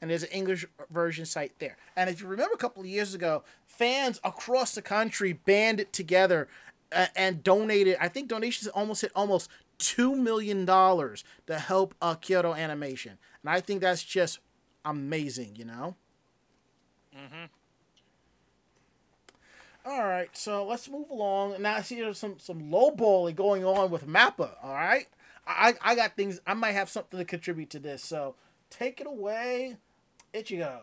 And there's an English version site there. And if you remember a couple of years ago, fans across the country banded together uh, and donated. I think donations almost hit almost $2 million to help uh, Kyoto Animation. And I think that's just amazing, you know? hmm All right, so let's move along. Now I see there's some some lowballing going on with Mappa. All right, I I got things. I might have something to contribute to this. So take it away, Ichigo.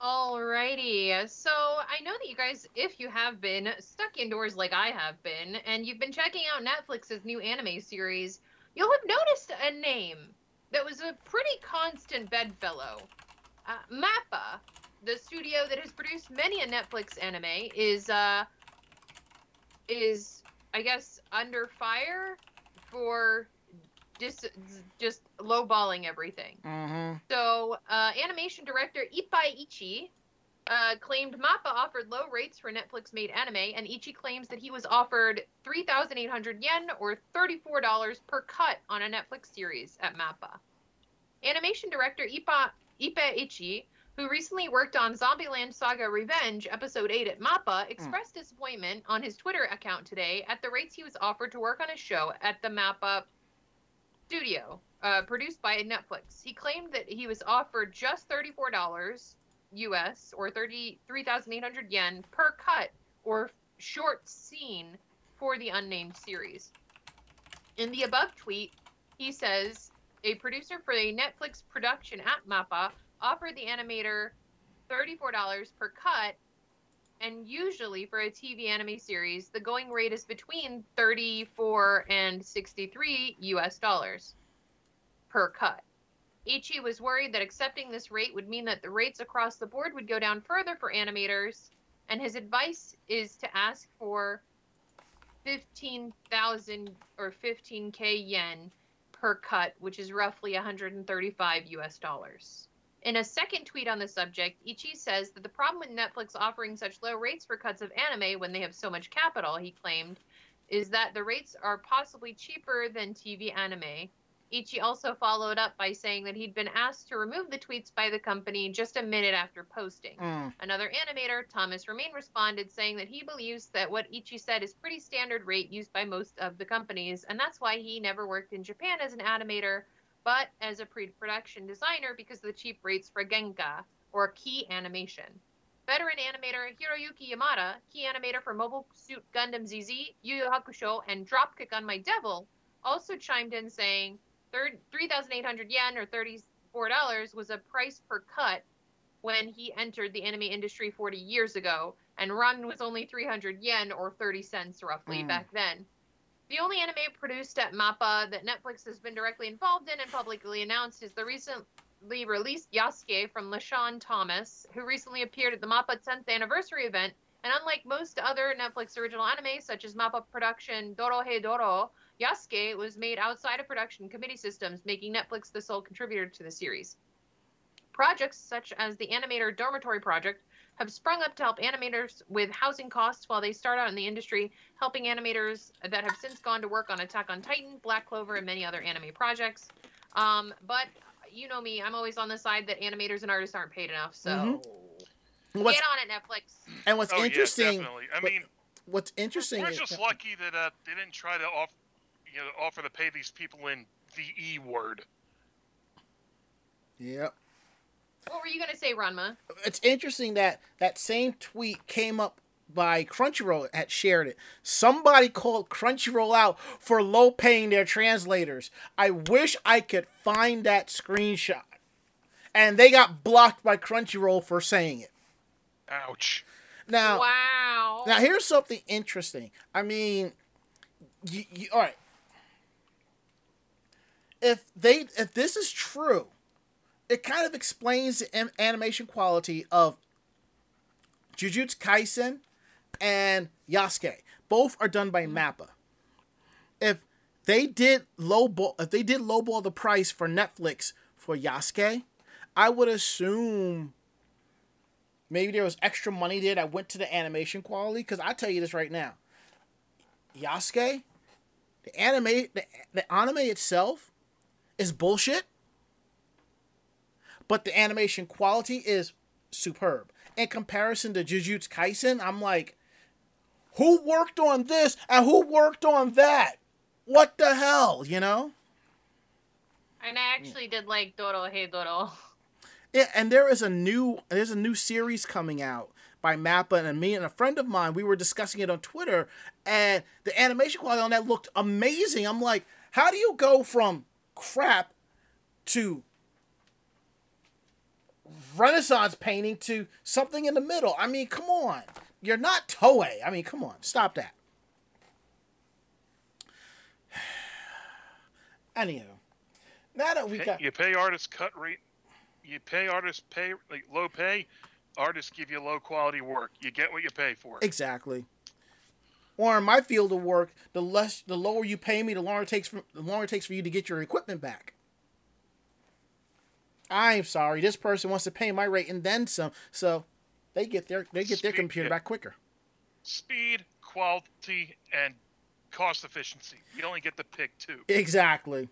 Alrighty. So I know that you guys, if you have been stuck indoors like I have been, and you've been checking out Netflix's new anime series, you'll have noticed a name that was a pretty constant bedfellow. Uh, Mappa, the studio that has produced many a Netflix anime, is uh is I guess, under fire for just just lowballing everything. Mm-hmm. So, uh, animation director Ippei Ichii uh, claimed Mappa offered low rates for Netflix made anime, and Ichii claims that he was offered 3,800 yen or $34 per cut on a Netflix series at Mappa. Animation director Ippa, Ippei Ichii, who recently worked on Zombieland Saga Revenge Episode 8 at Mappa, expressed disappointment on his Twitter account today at the rates he was offered to work on a show at the Mappa studio, uh, produced by Netflix. He claimed that he was offered just $34 US or 33,800 yen per cut or short scene for the unnamed series. In the above tweet, he says a producer for a Netflix production at Mappa offered the animator $34 per cut and usually for a TV anime series, the going rate is between 34 and 63 US dollars per cut. Ichii was worried that accepting this rate would mean that the rates across the board would go down further for animators, and his advice is to ask for 15,000 or 15k yen per cut, which is roughly 135 US dollars. In a second tweet on the subject, Ichii says that the problem with Netflix offering such low rates for cuts of anime when they have so much capital, he claimed, is that the rates are possibly cheaper than TV anime. Ichii also followed up by saying that he'd been asked to remove the tweets by the company just a minute after posting. Mm. Another animator, Thomas Romain, responded saying that he believes that what Ichii said is pretty standard rate used by most of the companies, and that's why he never worked in Japan as an animator, but as a pre-production designer because of the cheap rates for Genga, or key animation. Veteran animator Hiroyuki Yamada, key animator for Mobile Suit Gundam ZZ, Yu Yu Hakusho, and Dropkick on My Devil, also chimed in saying, 3,800 yen or $34 was a price per cut when he entered the anime industry 40 years ago, and ramen was only 300 yen or 30 cents roughly Mm. back then. The only anime produced at MAPPA that Netflix has been directly involved in and publicly announced is the recently released Yasuke from LeSean Thomas, who recently appeared at the MAPPA 10th anniversary event. And unlike most other Netflix original anime, such as MAPPA production Dorohedoro, Yasuke was made outside of production committee systems, making Netflix the sole contributor to the series. Projects such as the Animator Dormitory Project have sprung up to help animators with housing costs while they start out in the industry, helping animators that have since gone to work on Attack on Titan, Black Clover, and many other anime projects. Um, but you know me, I'm always on the side that animators and artists aren't paid enough, so Mhm. Get on it, Netflix. and what's oh, interesting, Yeah, definitely. I what- mean, what's interesting we're is just lucky that uh, they didn't try to off, you know, offer to pay these people in the E word. Yep. What were you gonna say, Ranma? It's interesting that that same tweet came up by Crunchyroll had shared it. Somebody called Crunchyroll out for low paying their translators. I wish I could find that screenshot. And they got blocked by Crunchyroll for saying it. Ouch. Now, wow. Now here's something interesting. I mean, you, you, all right. If they if this is true, it kind of explains the an- animation quality of Jujutsu Kaisen and Yasuke. Both are done by mm-hmm. Mappa. If they did lowball, if they did lowball the price for Netflix for Yasuke, I would assume maybe there was extra money there that went to the animation quality. Because I tell you this right now, Yasuke, the anime, the, the anime itself is bullshit, but the animation quality is superb. In comparison to Jujutsu Kaisen, I'm like, who worked on this and who worked on that? What the hell, you know? And I actually did like Dorohedoro. Yeah, and there is a new there's a new series coming out by Mappa and me and a friend of mine. We were discussing it on Twitter, and the animation quality on that looked amazing. I'm like, how do you go from crap to Renaissance painting to something in the middle? I mean, come on. You're not Toei. I mean, come on. Stop that. Anyhow, now that we Pay- got you pay artists cut rate. You pay artists pay like low pay. Artists give you low quality work. You get what you pay for. exactly. Or in my field of work, the less, the lower you pay me, the longer it takes for, the longer it takes for you to get your equipment back. I'm sorry, this person wants to pay my rate and then some, so they get their they get their computer back quicker. Speed, quality, and cost efficiency. You only get to pick two. Exactly.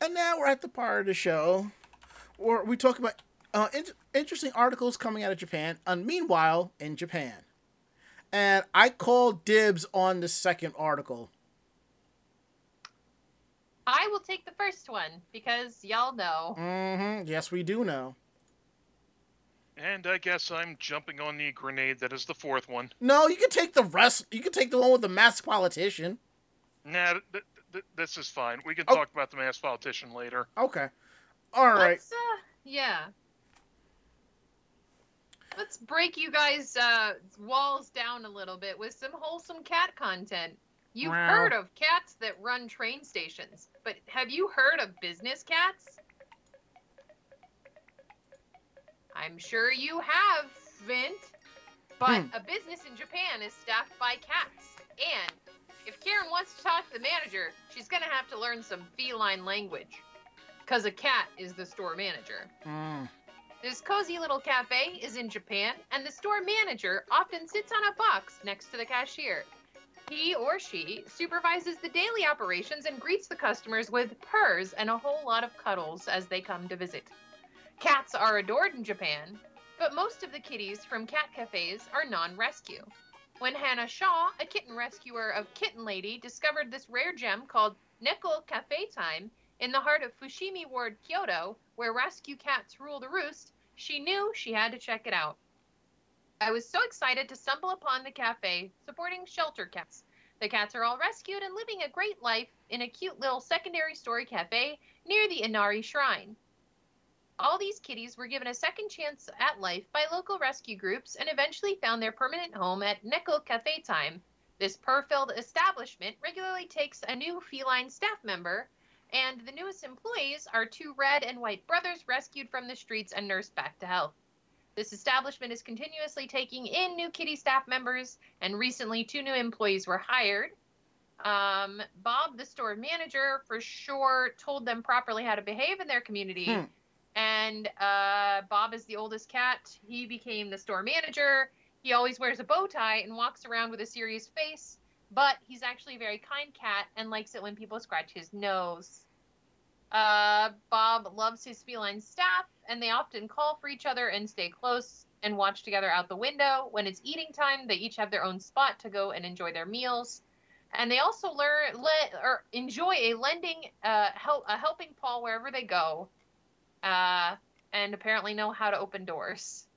And now we're at the part of the show where we talk about uh, in- interesting articles coming out of Japan. And meanwhile, in Japan, and I call dibs on the second article. I will take the first one because y'all know. Mm-hmm. Yes, we do know. And I guess I'm jumping on the grenade that is the fourth one. No, you can take the rest. You can take the one with the masked politician. Nah, th- th- th- this is fine. We can Oh. talk about the mass politician later. Okay. All right. Let's, uh, yeah. Let's break you guys' uh, walls down a little bit with some wholesome cat content. You've Wow. heard of cats that run train stations, but have you heard of business cats? I'm sure you have, Vint. But Hmm. a business in Japan is staffed by cats. And if Karen wants to talk to the manager, she's going to have to learn some feline language. Because a cat is the store manager. Mm. This cozy little cafe is in Japan, and the store manager often sits on a box next to the cashier. He or she supervises the daily operations and greets the customers with purrs and a whole lot of cuddles as they come to visit. Cats are adored in Japan, but most of the kitties from cat cafes are non rescue. When Hannah Shaw, a kitten rescuer of Kitten Lady, discovered this rare gem called Neko Cafe Time in the heart of Fushimi Ward, Kyoto, where rescue cats rule the roost, she knew she had to check it out. I was so excited to stumble upon the cafe supporting shelter cats. The cats are all rescued and living a great life in a cute little secondary story cafe near the Inari Shrine. All these kitties were given a second chance at life by local rescue groups and eventually found their permanent home at Neko Cafe Time. This purr-filled establishment regularly takes a new feline staff member, and the newest employees are two red and white brothers rescued from the streets and nursed back to health. This establishment is continuously taking in new kitty staff members, and recently two new employees were hired. Um, Bob, the store manager, for sure told them properly how to behave in their community. Hmm. And uh, Bob is the oldest cat. He became the store manager. He always wears a bow tie and walks around with a serious face, but he's actually a very kind cat and likes it when people scratch his nose. Uh, Bob loves his feline staff, and they often call for each other and stay close and watch together out the window. When it's eating time, they each have their own spot to go and enjoy their meals. And they also learn le- or enjoy a lending, uh, help, a helping paw wherever they go, uh, and apparently know how to open doors.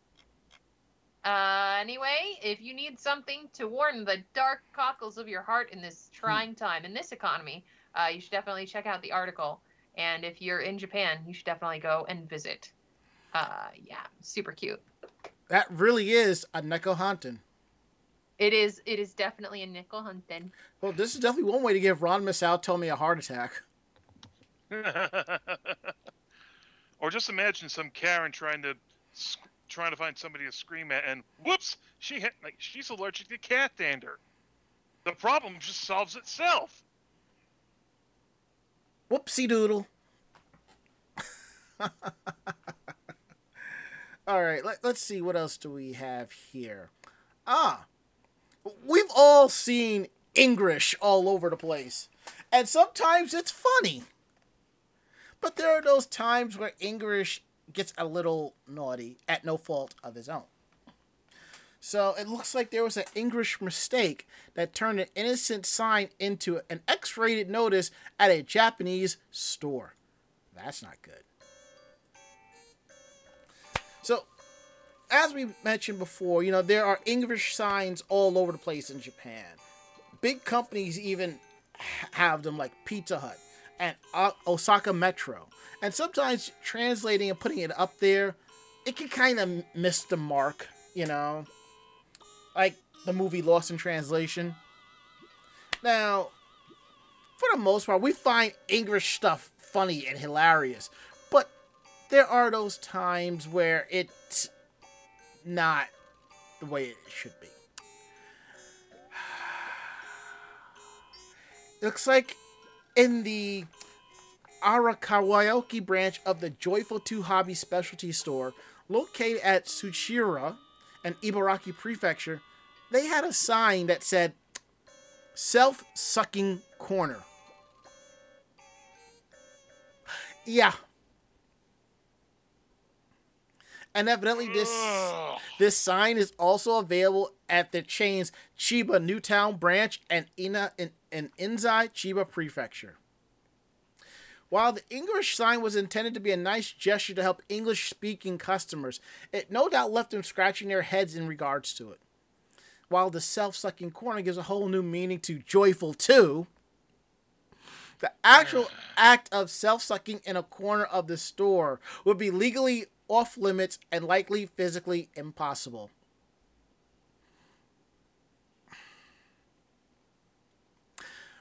Uh, anyway, if you need something to warm the dark cockles of your heart in this trying time in this economy, uh, you should definitely check out the article. And if you're in Japan, you should definitely go and visit. Uh, yeah, super cute. That really is a Neko Hunting. It is. It is definitely a Neko hunting. Well, this is definitely one way to give Ron Misal tell me a heart attack. or just imagine some Karen trying to trying to find somebody to scream at, and whoops, she ha- like she's allergic to cat dander. The problem just solves itself. Whoopsie doodle. all right, let, let's see what else do we have here. Ah, we've all seen English all over the place, and sometimes it's funny. But there are those times where English gets a little naughty at no fault of his own. So it looks like there was an English mistake that turned an innocent sign into an X rated notice at a Japanese store. That's not good. So, as we mentioned before, you know, there are English signs all over the place in Japan. Big companies even have them, like Pizza Hut and Osaka Metro. And sometimes translating and putting it up there, it can kind of miss the mark, you know like the movie Lost in Translation. Now, for the most part, we find English stuff funny and hilarious, but there are those times where it's not the way it should be. It looks like in the Arakawaoki branch of the Joyful 2 Hobby Specialty Store, located at Tsuchiura and Ibaraki Prefecture, they had a sign that said self sucking corner. Yeah. And evidently this this sign is also available at the chain's Chiba Newtown branch and Ina in, in Inzai Chiba Prefecture. While the English sign was intended to be a nice gesture to help English speaking customers, it no doubt left them scratching their heads in regards to it. While the self sucking corner gives a whole new meaning to joyful too, the actual act of self sucking in a corner of the store would be legally off limits and likely physically impossible.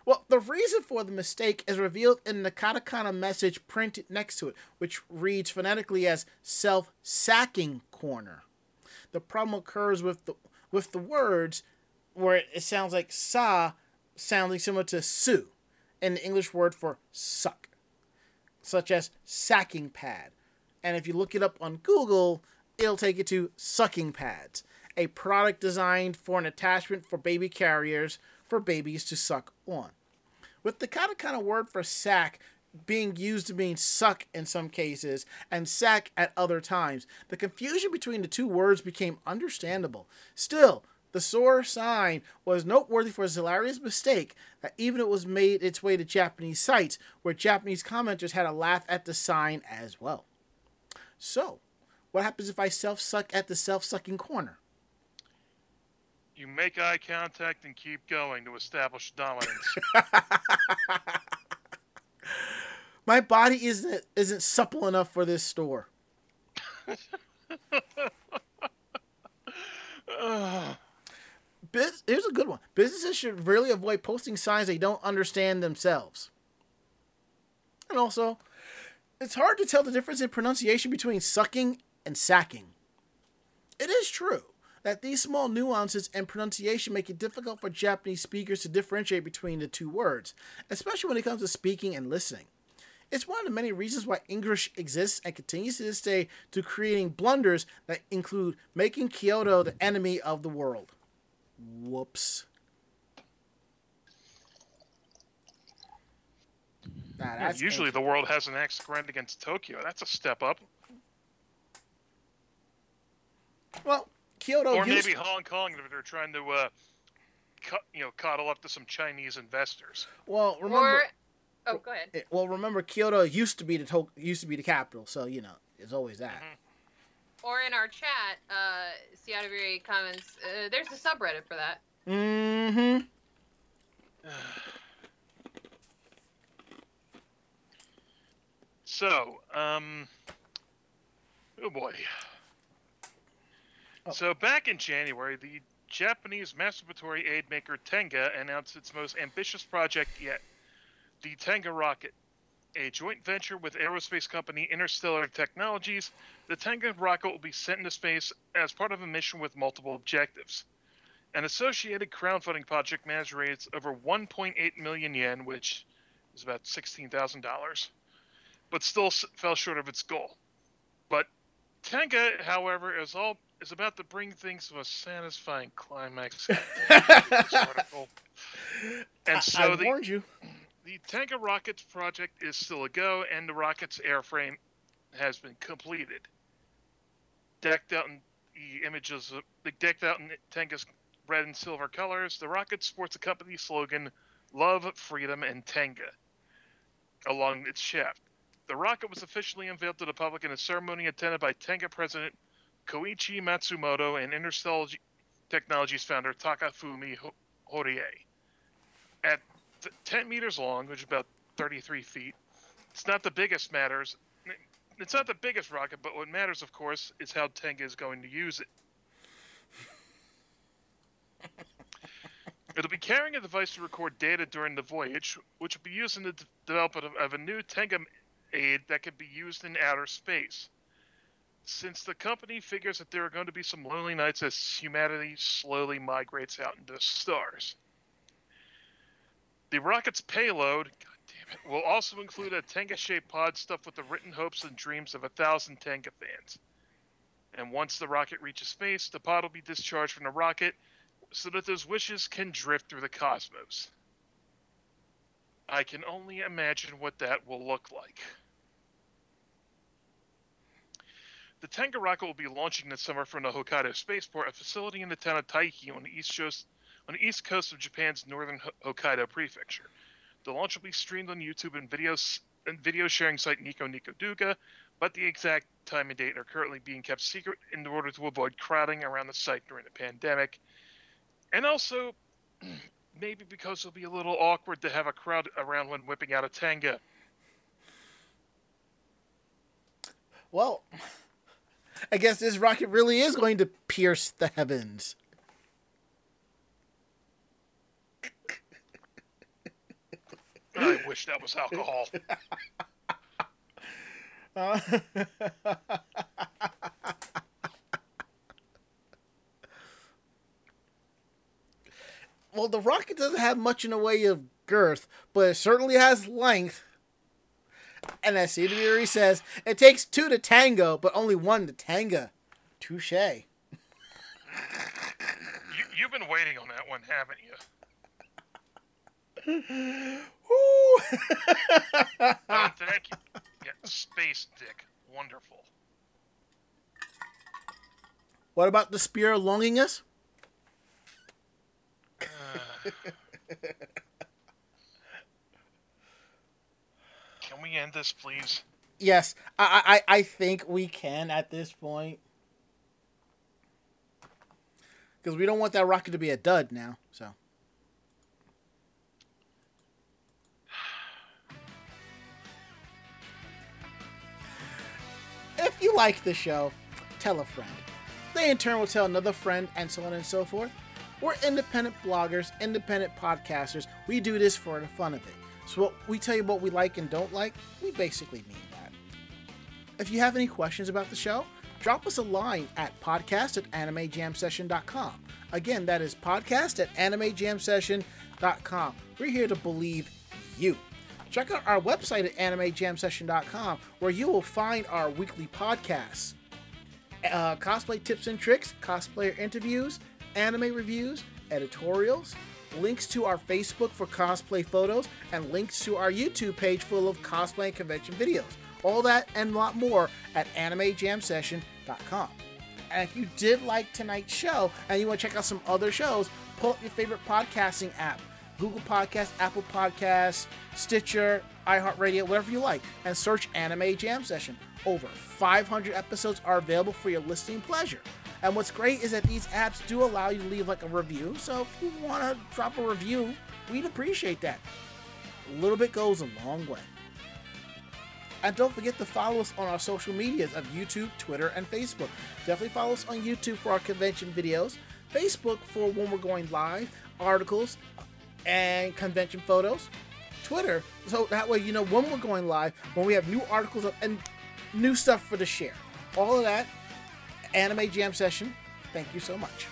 Well, the reason for the mistake is revealed in the katakana message printed next to it, which reads phonetically as self sacking corner. The problem occurs with the with the words where it sounds like sa sounding similar to su, in the English word for suck, such as sacking pad. And if you look it up on Google, it'll take you to sucking pads, a product designed for an attachment for baby carriers for babies to suck on. With the katakana word for sack being used to mean suck in some cases and sack at other times, the confusion between the two words became understandable. Still, the sore sign was noteworthy for its hilarious mistake that even it was made its way to Japanese sites, where Japanese commenters had a laugh at the sign as well. So, what happens if I self suck at the self sucking corner? You make eye contact and keep going to establish dominance. My body isn't isn't supple enough for this store. Biz- here's a good one. Businesses should really avoid posting signs they don't understand themselves. And also, it's hard to tell the difference in pronunciation between sucking and sacking. It is true that these small nuances and pronunciation make it difficult for Japanese speakers to differentiate between the two words, especially when it comes to speaking and listening. It's one of the many reasons why English exists and continues to this day to creating blunders that include making Kyoto the enemy of the world. Whoops. Nah, that's Usually the world has an axe to grind against Tokyo. That's a step up. well, Kyoto or used, maybe Hong Kong if they're trying to, uh, cut, you know, coddle up to some Chinese investors. well remember Or, oh, go ahead. eh, well remember Kyoto used to be the to- used to be the capital, so you know it's always that. Or in our chat, uh, Ciataviri comments, uh, there's a subreddit for that. Mm-hmm. So, um, oh boy. Oh. So back in January, the Japanese masturbatory aid maker Tenga announced its most ambitious project yet, the Tenga rocket. A joint venture with aerospace company Interstellar Technologies, the Tenga rocket will be sent into space as part of a mission with multiple objectives. An associated crowdfunding project managed raised over 1.8 million yen, which is about $16,000 but still s- fell short of its goal. But Tenga, however, is all is about to bring things to a satisfying climax. And I, so I the, warned you. The Tenga rockets project is still a go, and the rocket's airframe has been completed. Decked out in the images, the decked out in Tenga's red and silver colors, the rocket sports a company slogan "Love, Freedom, and Tenga" along its shaft. The rocket was officially unveiled to the public in a ceremony attended by Tenga president Koichi Matsumoto and Interstellar Technologies founder Takafumi Ho- Horie. At th- 10 meters long, which is about 33 feet, it's not the biggest matters. It's not the biggest rocket, but what matters, of course, is how Tenga is going to use it. It'll be carrying a device to record data during the voyage, which will be used in the d- development of, of a new Tenga aid that can be used in outer space. Since the company figures that there are going to be some lonely nights as humanity slowly migrates out into the stars. The rocket's payload, will also include a Tenga-shaped pod stuffed with the written hopes and dreams of a thousand Tenga fans. And once the rocket reaches space, the pod will be discharged from the rocket so that those wishes can drift through the cosmos. I can only imagine what that will look like. The Tenga rocket will be launching this summer from the Hokkaido spaceport, a facility in the town of Taiki on the east coast, on the east coast of Japan's northern Hokkaido prefecture. The launch will be streamed on YouTube and videos and video sharing site Nico Nico Douga, but the exact time and date are currently being kept secret in order to avoid crowding around the site during the pandemic. And also, maybe because it'll be a little awkward to have a crowd around when whipping out a tanga. Well, I guess this rocket really is going to pierce the heavens. I wish that was alcohol. Uh, well, the rocket doesn't have much in the way of girth, but it certainly has length. And as CWRE says, it takes two to tango, but only one to tanga. Touche. You, you've been waiting on that one, haven't you? Woo! Oh, thank you. Yeah, space dick. Wonderful. what about the spear of longingness? Can we end this, please? Yes, I, I I think we can at this point. Because we don't want that rocket to be a dud now. So. If you like the show, tell a friend. They in turn will tell another friend, and so on and so forth. We're independent bloggers, independent podcasters. We do this for the fun of it. So what we tell you what we like and don't like, we basically mean that. If you have any questions about the show, drop us a line at podcast at animejamsession.com. Again, that is podcast at animejamsession.com. We're here to believe you. Check out our website at animejamsession.com where you will find our weekly podcasts, uh, cosplay tips and tricks, cosplayer interviews, anime reviews, editorials, links to our Facebook for cosplay photos, and links to our YouTube page full of cosplay and convention videos. All that and a lot more at animejamsession.com. And if you did like tonight's show and you want to check out some other shows, pull up your favorite podcasting app Google Podcasts, Apple Podcasts, Stitcher, iHeartRadio, whatever you like, and search Anime Jam Session. Over 500 episodes are available for your listening pleasure. And what's great is that these apps do allow you to leave like a review. So if you want to drop a review, we'd appreciate that. A little bit goes a long way. And don't forget to follow us on our social medias of YouTube, Twitter, and Facebook. Definitely follow us on YouTube for our convention videos, Facebook for when we're going live, articles, and convention photos, Twitter, so that way you know when we're going live, when we have new articles up and new stuff for to share. All of that, Anime Jam Session. Thank you so much.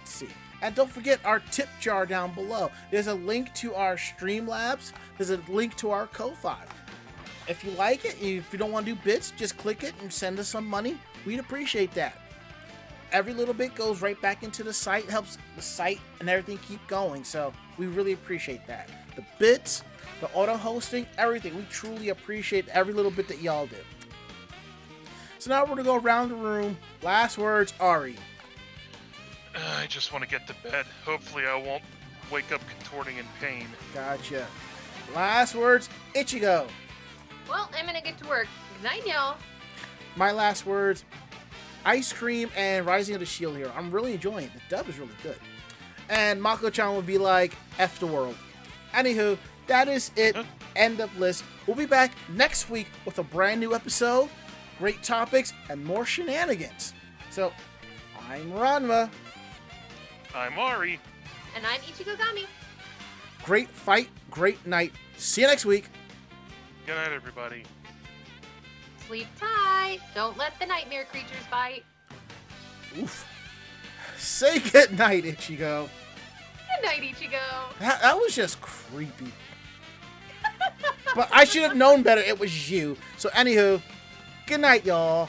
Let's see. And don't forget our tip jar down below. There's a link to our Streamlabs. There's a link to our Ko-Fi. If you like it, if you don't want to do bits, just click it and send us some money. We'd appreciate that. Every little bit goes right back into the site, helps the site and everything keep going. So we really appreciate that. The bits, the auto hosting, everything. We truly appreciate every little bit that y'all do. So now we're gonna go around the room. Last words, Ari. Uh, I just want to get to bed. Hopefully, I won't wake up contorting in pain. Gotcha. Last words, Ichigo. Well, I'm gonna get to work. Good night, y'all. My last words, Ice Cream and Rising of the Shield Hero. I'm really enjoying it. The dub is really good. And Mako-chan would be like, F the world. Anywho, that is it. End of list. We'll be back next week with a brand new episode, great topics, and more shenanigans. So, I'm Ranma. I'm Ari. And I'm Ichigo Gami. Great fight, great night. See you next week. Good night, everybody. Sleep tight. Don't let the nightmare creatures bite. Oof. Say good night, Ichigo. Good night, Ichigo. That, that was just creepy. but I should have known better. It was you. So, anywho, good night, y'all.